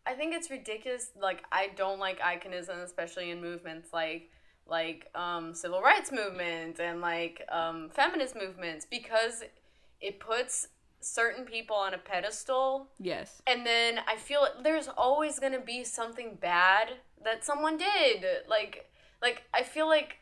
I think it's ridiculous. Like I don't like iconism, especially in movements like like um, civil rights movement and like um, feminist movements because it puts certain people on a pedestal yes. and then I feel there's always gonna be something bad that someone did. Like, like I feel like,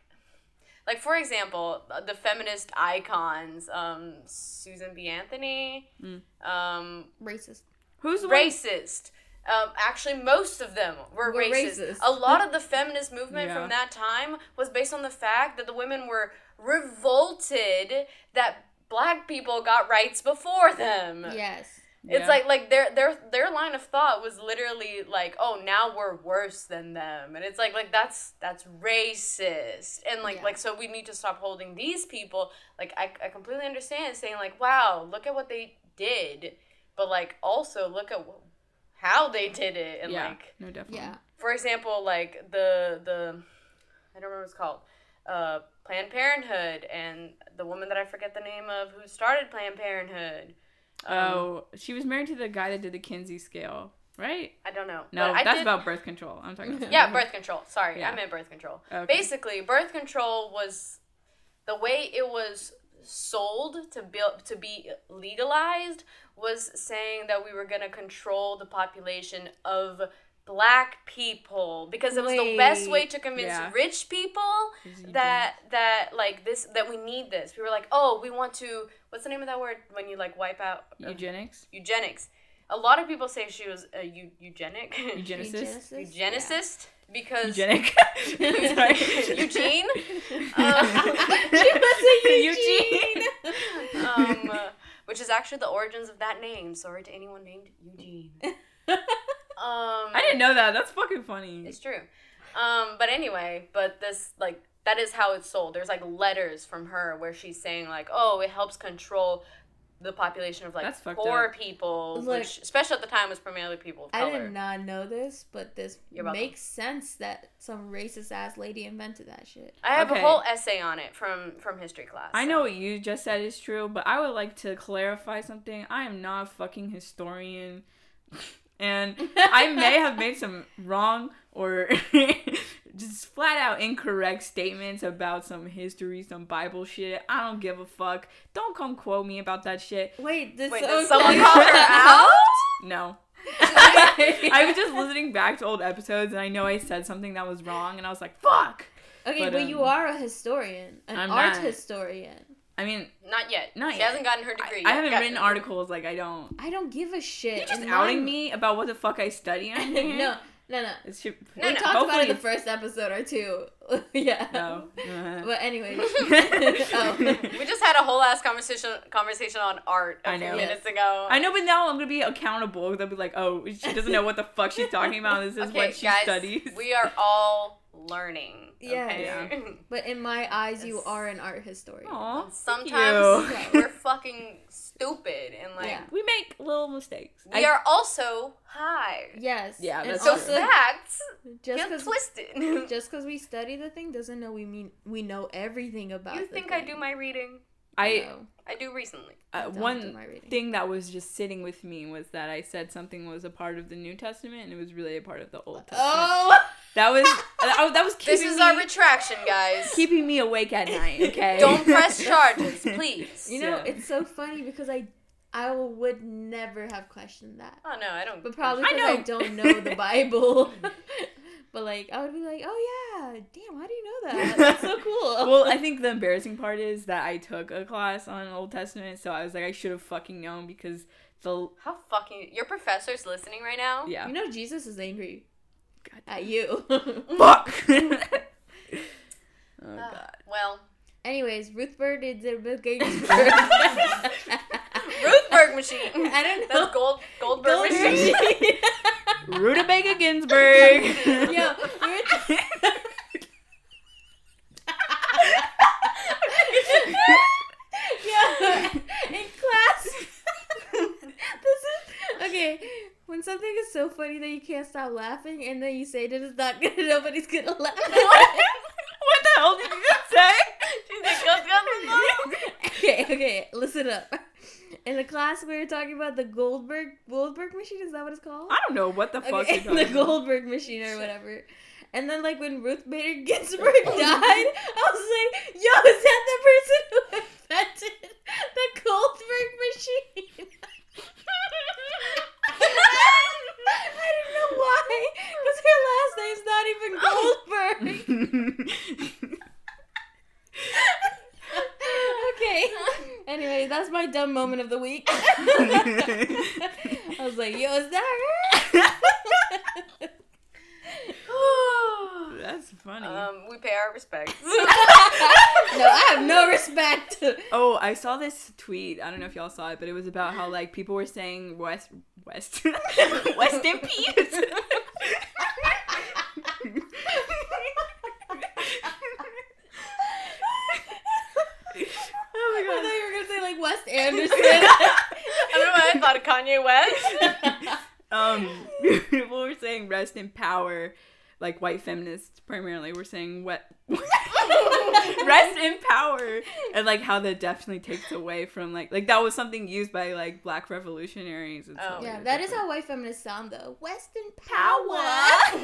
like for example, the feminist icons, um, Susan B. Anthony, Mm. um, racist. Who's the one? racist. Um, actually, most of them were, Were racist. racist. A lot of the feminist movement Yeah. from that time was based on the fact that the women were revolted that black people got rights before them. Yes. It's Yeah. like like their their their line of thought was literally like, oh, now we're worse than them, and it's like like that's that's racist, and like Yeah. like so we need to stop holding these people. Like I I completely understand saying like, wow, look at what they did, but like also look at wh- how they did it, and yeah. like no, definitely. Yeah. for example, like the the I don't remember what it's called. Uh, Planned Parenthood and the woman that I forget the name of who started Planned Parenthood. Um, Oh, she was married to the guy that did the Kinsey scale, right? I don't know. No, But that's did- about birth control. I'm talking about. <laughs> Yeah, <laughs> birth control. Sorry, Yeah. I meant birth control. Okay. Basically, birth control was the way it was sold to build to be legalized was saying that we were going to control the population of black people because it was the best way to convince Yeah. rich people Is he that that like this that we need this. We were like, "Oh, we want to what's the name of that word when you like wipe out doing eugenics, eugenics?" A lot of people say she was a eu- eugenic eugenicist, <laughs> Eugenicist? eugenicist because eugenic. <laughs> <laughs> Eugene. Um, she was a Eugene. Eugene. Is actually the origins of that name. Sorry to anyone named Eugene. <laughs> Um, I didn't know that. That's fucking funny. It's true. Um, but anyway, but this like that is how it's sold. There's like letters from her where she's saying like, oh, it helps control the population of like That's fucked poor people, Look, which especially at the time was primarily people of color. I did not know this, but this makes sense that some racist ass lady invented that shit. I have Okay. a whole essay on it from from history class. I so. know what you just said is true, but I would like to clarify something. I am not a fucking historian. And <laughs> I may have made some wrong or <laughs> just flat out incorrect statements about some history, some Bible shit. I don't give a fuck. Don't come quote me about that shit. Wait, did, Wait, so- did someone call her out? No. <laughs> I was just listening back to old episodes and I know I said something that was wrong and I was like, fuck. Okay, But, but, you um, are a historian, an I'm art not. historian. I mean, Not yet. Not she yet. hasn't gotten her I, degree. I yet. haven't Got- written articles like I don't. I don't give a shit. You're just and outing mine- me about what the fuck I study on <laughs> here? no, no, no. It should, No, we no, <laughs> talked about it in the first episode or two. <laughs> yeah. No. <laughs> Uh-huh. But anyway. oh. we just had a whole ass conversation conversation on art a I few know. minutes ago. I know, but now I'm gonna be accountable. They'll be like, "Oh, she doesn't know what the fuck she's talking about. This is okay, what she guys, studies." we are all learning. Yeah. Okay? Yeah. <laughs> But in my eyes, you are an art historian. Aw, thank Sometimes you. <laughs> we're fucking stupid and like Yeah. we make little mistakes. we I- are also high. Yes. Yeah, and So also, true. facts just get because twisted. <laughs> just because we study the thing doesn't know we mean we know everything about. you the think I do my reading? I No, I do recently. Uh, one thing that was just sitting with me was that I said something was a part of the New Testament and it was really a part of the Old Testament. Oh. <laughs> That was <laughs> that, that was keeping This is me, our retraction, guys. keeping me awake at night. <laughs> Okay. Don't press charges, please. You know, Yeah. it's so funny because I I would never have questioned that. Oh no, I don't. But probably because I, know. don't know the Bible. But like I would be like, "Oh yeah, damn, how do you know that? <laughs> That's so cool." well, I think <laughs> the embarrassing part is that I took a class on Old Testament, so I was like, I should have fucking known because the How fucking your professor's listening right now? yeah. you know Jesus is angry God at you. <laughs> Fuck. oh god. well, Anyways, Ruth Bird did the Bill Gates. Ruthberg machine. I don't know. That's gold Goldberg Gold machine. Rutabaga <laughs> Ginsburg. Yo, Yeah, <laughs> in class. this is okay. When something is so funny that you can't stop laughing, and then you say that it's not good, <laughs> nobody's gonna laugh. what the hell did you just say? She okay, listen up. In the class, we were talking about the Goldberg Goldberg machine. Is that what it's called? I don't know what the fuck <laughs> Okay, the. Goldberg machine or whatever. And then, like when Ruth Bader <laughs> Ginsburg oh. died, I was like, "Yo, is that the person who invented the Goldberg machine?" <laughs> I don't know why, because her last name's not even Goldberg. Okay. Anyway, that's my dumb moment of the week. <laughs> I was like, "Yo, is that her?" <laughs> That's funny. um, we pay our respects. <laughs> no, I have no respect. oh, I saw this tweet. I don't know if y'all saw it, but it was about how like people were saying West West West in peace. oh I my thought god. you were gonna say like Wes Anderson. I don't know why I thought of Kanye West. <laughs> um <laughs> people were saying rest in power like white feminists primarily were saying what <laughs> rest in power and like how that definitely takes away from like like that was something used by like black revolutionaries and Oh. stuff yeah, like that is different- how white feminists sound though. Western Power. power.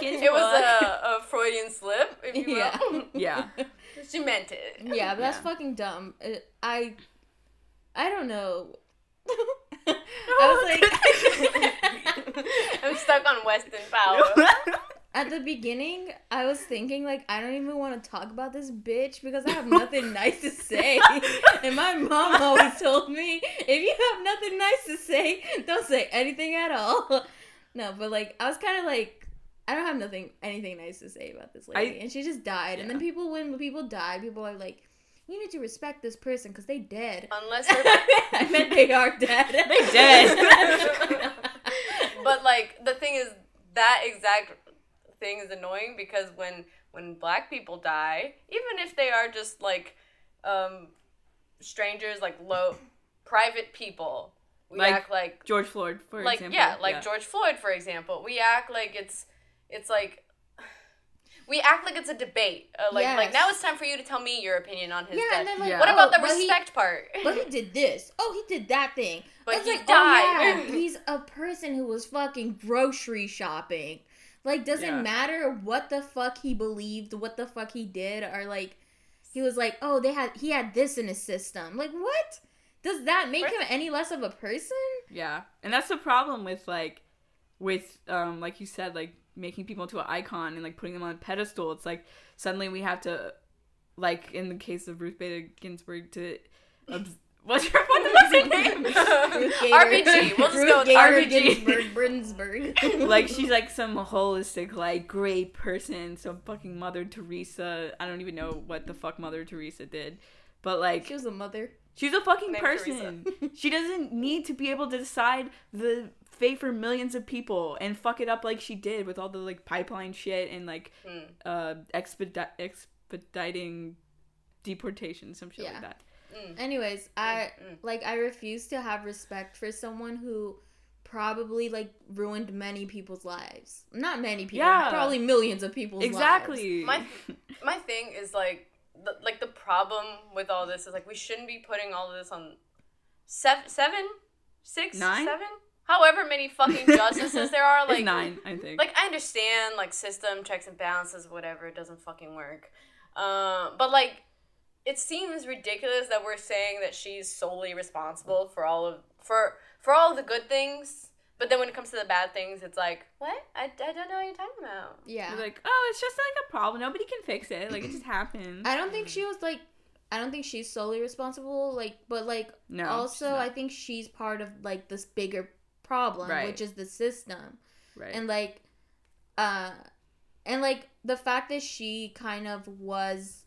It was a, a Freudian slip, if you will. yeah. yeah <laughs> she meant it. Yeah, but that's Yeah. fucking dumb. Uh, I I don't know. <laughs> I was like <laughs> I'm stuck on Western power. at the beginning, I was thinking like I don't even want to talk about this bitch because I have nothing nice to say. And my mom always told me, if you have nothing nice to say, don't say anything at all. No, but like I was kind of like I don't have nothing anything nice to say about this lady, I- and she just died. And then people when people die, people are like, you need to respect this person because they dead. Unless her <laughs> I meant they are dead. <laughs> They dead. <laughs> but like the thing is that exact thing is annoying because when when black people die even if they are just like um strangers like low private people we Like act like george floyd for like example yeah like george floyd for example we act like it's it's like <sighs> we act like it's a debate uh, like like now it's time for you to tell me your opinion on his Yeah, death and then like, Yeah. what oh, about the but he- respect part <laughs> But he did this. Oh, he did that thing. But It's he like, died. Oh, yeah, <laughs> he's a person who was fucking grocery shopping. Like, doesn't Yeah. matter what the fuck he believed, what the fuck he did, or like, he was like, oh, they had he had this in his system. Like, what? Does that make First- him any less of a person? Yeah, and that's the problem with like, with um, like you said, like making people into an icon and like putting them on a pedestal. It's like suddenly we have to, like in the case of Ruth Bader Ginsburg, to obs- <laughs> what's her what's her name? <laughs> Ruth <laughs> RPG. We'll just Ruth go with Gator RPG. Ginsburg, Brinsburg. like she's like some holistic like great person, some fucking Mother Teresa. I don't even know what the fuck Mother Teresa did, but like she was a mother. She's a fucking Named person. she doesn't need to be able to decide the fate for millions of people and fuck it up like she did with all the like pipeline shit and like Hmm. uh expedi- expediting deportation, some shit Yeah. like that. Mm. Anyways, I Mm. like I refuse to have respect for someone who probably like ruined many people's lives. Not many people, Yeah. probably millions of people's lives. Exactly. My <laughs> my thing is like the, like the problem with all this is like we shouldn't be putting all of this on seven, seven, six, Nine? seven, however many fucking justices there are. <laughs> It's Like nine, I think. like I understand like system checks and balances, whatever. It doesn't fucking work. Um, but like it seems ridiculous that we're saying that she's solely responsible for all of for for all the good things. But then when it comes to the bad things, it's like, what? I, I don't know what you're talking about. Yeah. You're like, oh, it's just like a problem. Nobody can fix it. Like it just happens. I don't think she was like I don't think she's solely responsible, like but like No. also. I think she's part of like this bigger problem, Right. which is the system. right. And like uh and like the fact that she kind of was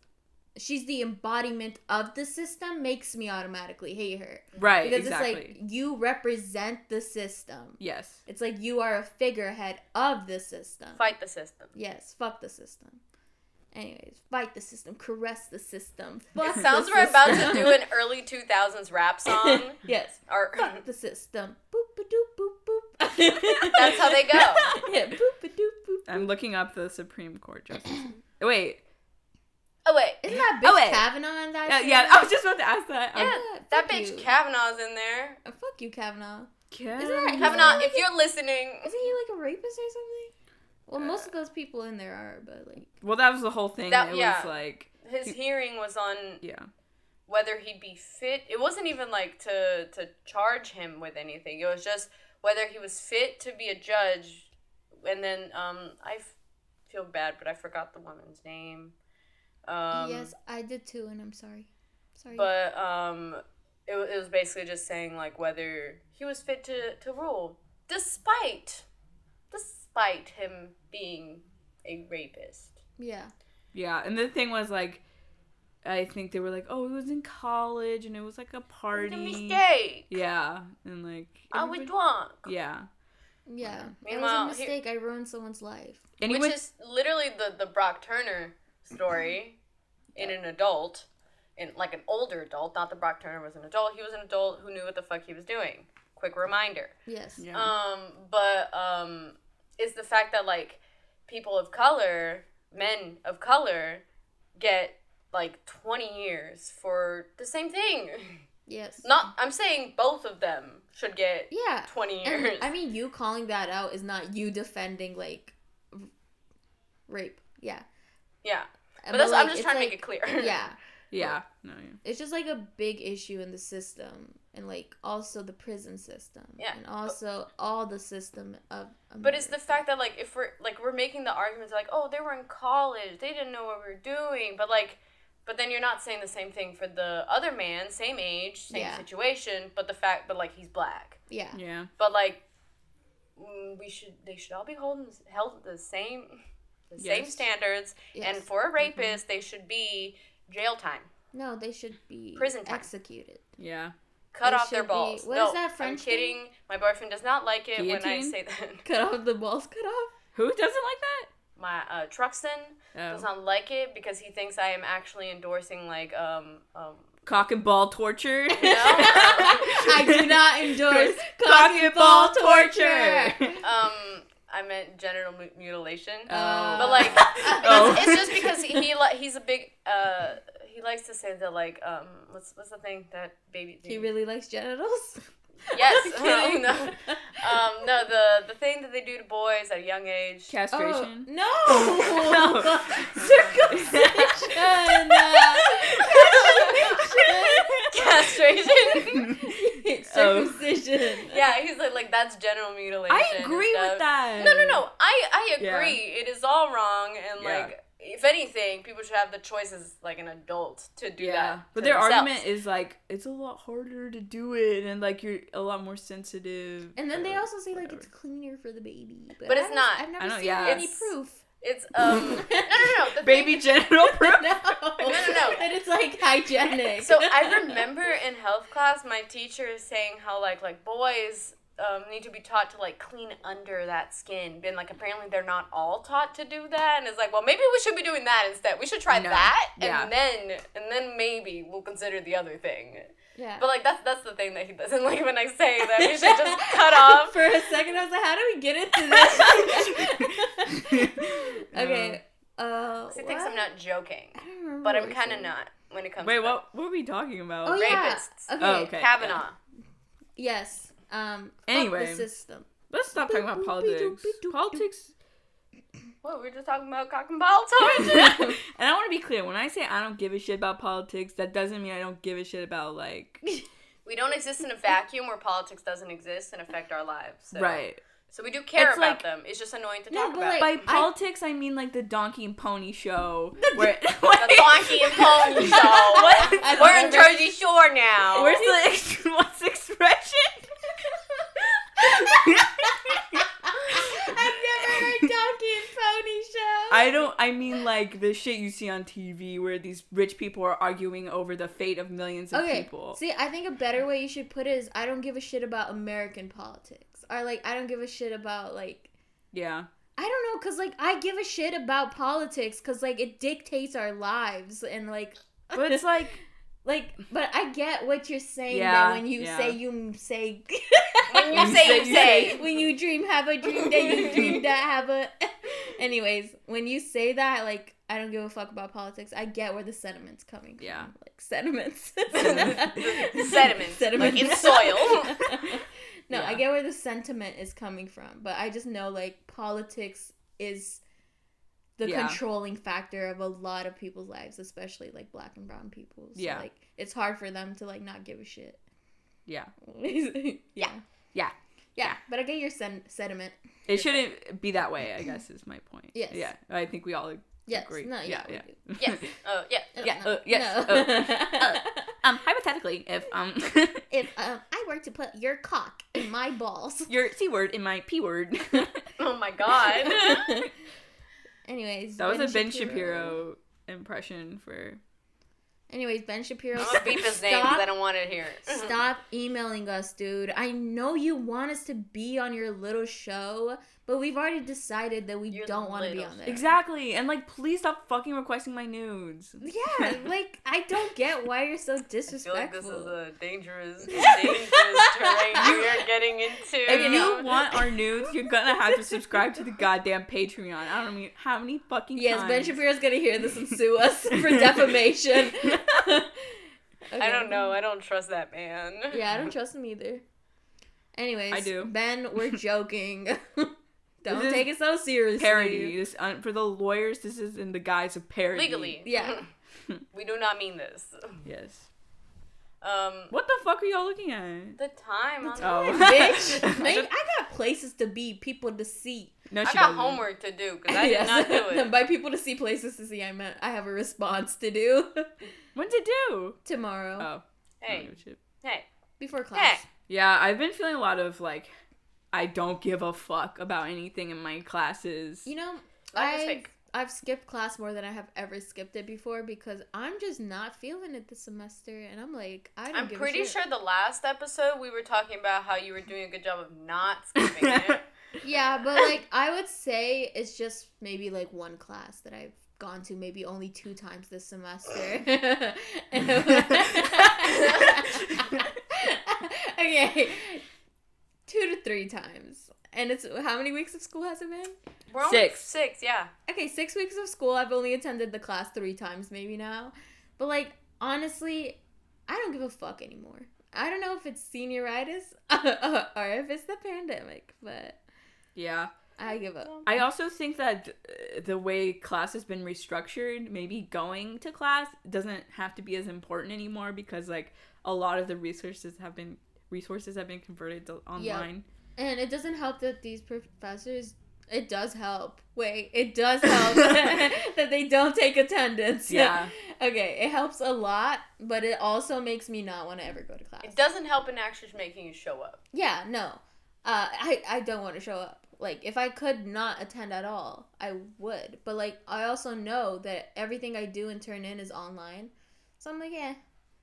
she's the embodiment of the system makes me automatically hate her. right. Because exactly. it's like you represent the system. yes. It's like you are a figurehead of the system. Fight the system. Yes, fuck the system. Anyways, fight the system, caress the system. It sounds the we're about to do an early 2000s rap <laughs> song. yes, or fuck the system. Boop a doop boop boop. <laughs> That's how they go. yeah, boop a doop boop. I'm looking up the Supreme Court justice. Wait. Oh wait, Isn't that bitch Oh, wait. Kavanaugh in that? Uh, yeah, I was just about to ask that. yeah, Yeah, that bitch you. Kavanaugh's in there. Uh, fuck you, Kavanaugh. Yeah. Isn't that- Kavanaugh, like if you're listening, Isn't he like a rapist or something? Well, most of those people in there are, but like, Well, that was the whole thing. That- it yeah. was like, his hearing was on yeah, whether he'd be fit. It wasn't even like to to charge him with anything. It was just whether he was fit to be a judge. And then um, I f- feel bad, but I forgot the woman's name. Um, yes, I did too, and I'm sorry. Sorry. But um, it, it was basically just saying like whether he was fit to to rule, despite despite him being a rapist. yeah. yeah. And the thing was like, I think they were like, oh, it was in college and it was like a It was party. a mistake. Yeah, and like, I was everybody- drunk. yeah. Yeah. It was Meanwhile, a he- mistake. I ruined someone's life. And Which went, is literally the the Brock Turner story <clears throat> in an adult, in like an older adult. Not that Brock Turner was an adult. He was an adult who knew what the fuck he was doing. Quick reminder. Yes. yeah. Um, but um, is the fact that like people of color, men of color, get like twenty years for the same thing. Yes. Not, I'm saying both of them should get Yeah. twenty And, years. I mean, you calling that out is not you defending like rape. Yeah. yeah, But, but that's, I'm just it's trying to make it clear. <laughs> Yeah. yeah. No, yeah. It's just like a big issue in the system, and like also the prison system. Yeah, And also all the system of. But it's the fact that like if we're like we're making the arguments like oh they were in college they didn't know what we were doing but like but then you're not saying the same thing for the other man same age same Yeah. situation but the fact but like he's black Yeah. Yeah. but like mm, we should they should all be holding held the same the same standards Yes. and for a rapist they should be jail time No, they should be Prison time. executed. Yeah. cut They off their should be- balls what no is that French i'm thing? kidding my boyfriend does not like it when i say that <laughs> Cut off the balls. Cut off. Who doesn't like that? My uh, Truxton does Oh. not like it because he thinks I am actually endorsing like um um Cock and ball torture. <laughs> I do not endorse Cock and ball torture. um I meant genital mu- mutilation. Uh, but like Oh. <laughs> it's, it's just because he, he li- he's a big uh he likes to say that like um what's what's the thing that baby he really likes genitals. Yes <laughs> <laughs> Kidding. no <laughs> um no the the thing that they do to boys at a young age Castration. Oh, no. No. Circumcision. castration Circumcision. yeah he's like like that's genital mutilation I agree with that. No, no, no. I I Yeah. agree. It is all wrong, and Yeah. like, if anything, people should have the choice as like an adult to do Yeah, that. but their themselves. argument is like it's a lot harder to do it, and like you're a lot more sensitive. And then they also say like it's cleaner for the baby, but, But I it's haven't- I've never I seen yeah. any proof. it's um <laughs> no no no the baby thing- genital <laughs> proof. <laughs> no, no, no. And it's like hygienic. So I remember in health class, my teacher is saying how like like boys um, need to be taught to like clean under that skin. Been like apparently they're not all taught to do that, and it's like well maybe we should be doing that instead. We should try No. that, and then and then maybe we'll consider the other thing. yeah. But like that's that's the thing that he doesn't <laughs> like when I say that we should just <laughs> cut off. For a second, I was like, how do we get into this? <laughs> okay. Uh, He thinks I'm not joking, I don't remember but I'm kind of not when it comes. Wait, to what? What were we talking about? Oh yeah. Rapists. Okay. Oh, okay. Kavanaugh. Yes. Um. Anyway. Fuck the system. Let's stop talking about politics. Politics. What we're just talking about cock and ball torture. <laughs> and I want to be clear. When I say I don't give a shit about politics, that doesn't mean I don't give a shit about like <laughs> we don't exist in a vacuum where politics doesn't exist and affect our lives. So. right. So we do care It's about like- them. It's just annoying to No, talk about. like- By I- politics, I mean like the donkey and pony show. <laughs> where the donkey and pony show. I've We're in Jersey Shore now. Where's the what's the expression? I've never heard Donkey and Pony Show. I don't. I mean like the shit you see on TV where these rich people are arguing over the fate of millions of okay. people. See, I think a better way you should put it is I don't give a shit about American politics. Or like I don't give a shit about like Yeah. I don't know cuz like I give a shit about politics cuz like it dictates our lives and like But it's like <laughs> like but I get what you're saying Yeah, that when you yeah. say you say <laughs> when you You say say- you you say. when you dream have a dream that you dream that have a <laughs> Anyways, when you say that, like, I don't give a fuck about politics, I get where the sentiment's coming from. Yeah. Like, sentiments. <laughs> Sediments, like in soil. no, I get where the sentiment is coming from, but I just know, like, politics is the Yeah. controlling factor of a lot of people's lives, especially, like, black and brown people. So, Yeah. like, it's hard for them to, like, not give a shit. Yeah. <laughs> yeah. Yeah. Yeah. Yeah. But I get your sen- sentiment. It shouldn't be that way, I <clears throat> guess is my point. Yes. Yeah. I think we all Yes. agree. No, yeah, yeah. yeah. yes. <laughs> Oh, yeah. Yeah, No, uh, yes, no. <laughs> um hypothetically, if um if um, I were to put your cock in my balls. your C word in my P word. Oh my god. Anyways, that was a Ben Shapiro impression for Anyways, Ben Shapiro. I'm gonna beep his name because I don't want it here. Stop emailing us, dude. I know you want us to be on your little show, but we've already decided that we Your don't want to be on there. Exactly. And like please stop fucking requesting my nudes. <laughs> Yeah, like I don't get why you're so <laughs> I feel like this is a dangerous, <laughs> dangerous terrain we are getting into. If you want our nudes, you're gonna have to subscribe to the goddamn Patreon. I don't mean how many fucking yes, Ben times. Shapiro's gonna hear this and sue us for defamation. I don't know. I don't trust that man. Yeah, I don't trust him either. Anyways, I do. Ben, we're joking. Don't This take it so seriously. parody. This, uh, for the lawyers, this is in the guise of parody. Legally. <laughs> Yeah. <laughs> we do not mean this. Yes. Um, What the fuck are y'all looking at? the time on Oh. Bitch, <laughs> man, I got places to be, people to see. No, I she got doesn't. homework to do because I did Yes. not do it. By people to see, places to see, I meant I have a response to do When's it due? tomorrow Oh. Hey, give a shit. hey, before class. hey. Yeah, I've been feeling a lot of like, I don't give a fuck about anything in my classes. You know, Life I've. I've skipped class more than I have ever skipped it before because I'm just not feeling it this semester, and I'm like, I don't I'm give pretty a shit. sure the last episode we were talking about how you were doing a good job of not skipping it. <laughs> <laughs> Yeah, but like I would say it's just maybe like one class that I've gone to maybe only two times this semester. <laughs> okay. Two to three times. And it's how many weeks of school has it been? We're only Six. Six, yeah. Okay, six weeks of school. I've only attended the class three times maybe now. But like honestly, I don't give a fuck anymore. I don't know if it's senioritis <laughs> or if it's the pandemic, but yeah. I give up. I also think that the way class has been restructured, maybe going to class doesn't have to be as important anymore because like a lot of the resources have been resources have been converted to online. And it doesn't help that these professors. It does help. Wait, it does help <laughs> <laughs> that they don't take attendance. Yeah. <laughs> okay, it helps a lot, but it also makes me not want to ever go to class. It doesn't help in actually making you show up. Yeah, no. Uh, I I don't want to show up. Like if I could not attend at all, I would. But like I also know that everything I do and turn in is online, so I'm like, yeah,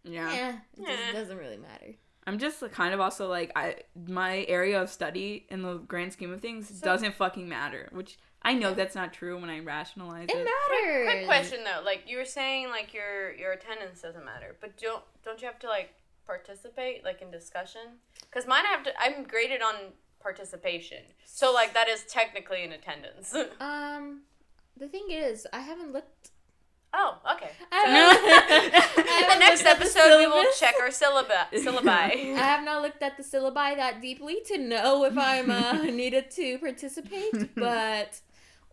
Yeah. yeah, it just Eh. doesn't really matter. I'm just kind of also like I my area of study in the grand scheme of things So- doesn't fucking matter, which I know that's not true when I rationalize It it. matters. Quick question though, like you were saying, like your your attendance doesn't matter, but don't don't you have to like participate like in discussion? Because mine I have to. I'm graded on participation, so like that is technically in attendance. <laughs> Um, the thing is, I haven't looked. Oh, okay. I No. <laughs> the next episode we will check our <laughs> syllabi. I have not looked at the syllabi that deeply to know if I'm uh, <laughs> needed to participate, but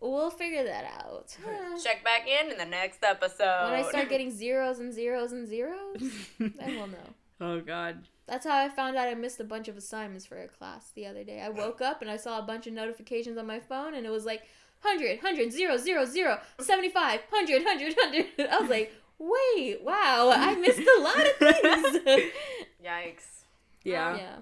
we'll figure that out. check back in in the next episode. When I start getting zeros and zeros and zeros, then we'll know. oh god. That's how I found out I missed a bunch of assignments for a class the other day. I woke up and I saw a bunch of notifications on my phone and it was like 100, 100, 0, 0, 0, 75, 100, 100, 100. <laughs> I was like, wait, wow, I missed a lot of things. <laughs> Yikes. Yeah. yeah.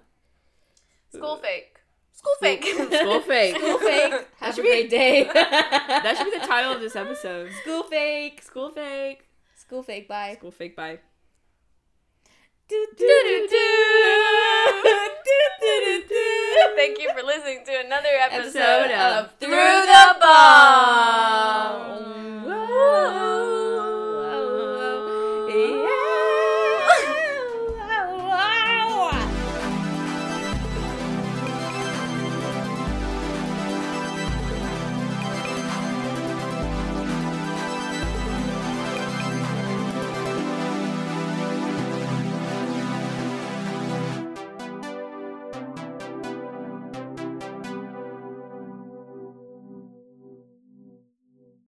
School fake. School fake. School fake. School <laughs> fake. That a should be- day. That should be the title of this episode. School fake. School fake. School fake. Bye. School fake bye. <laughs> Thank you for listening to another episode, episode of Through the Bomb.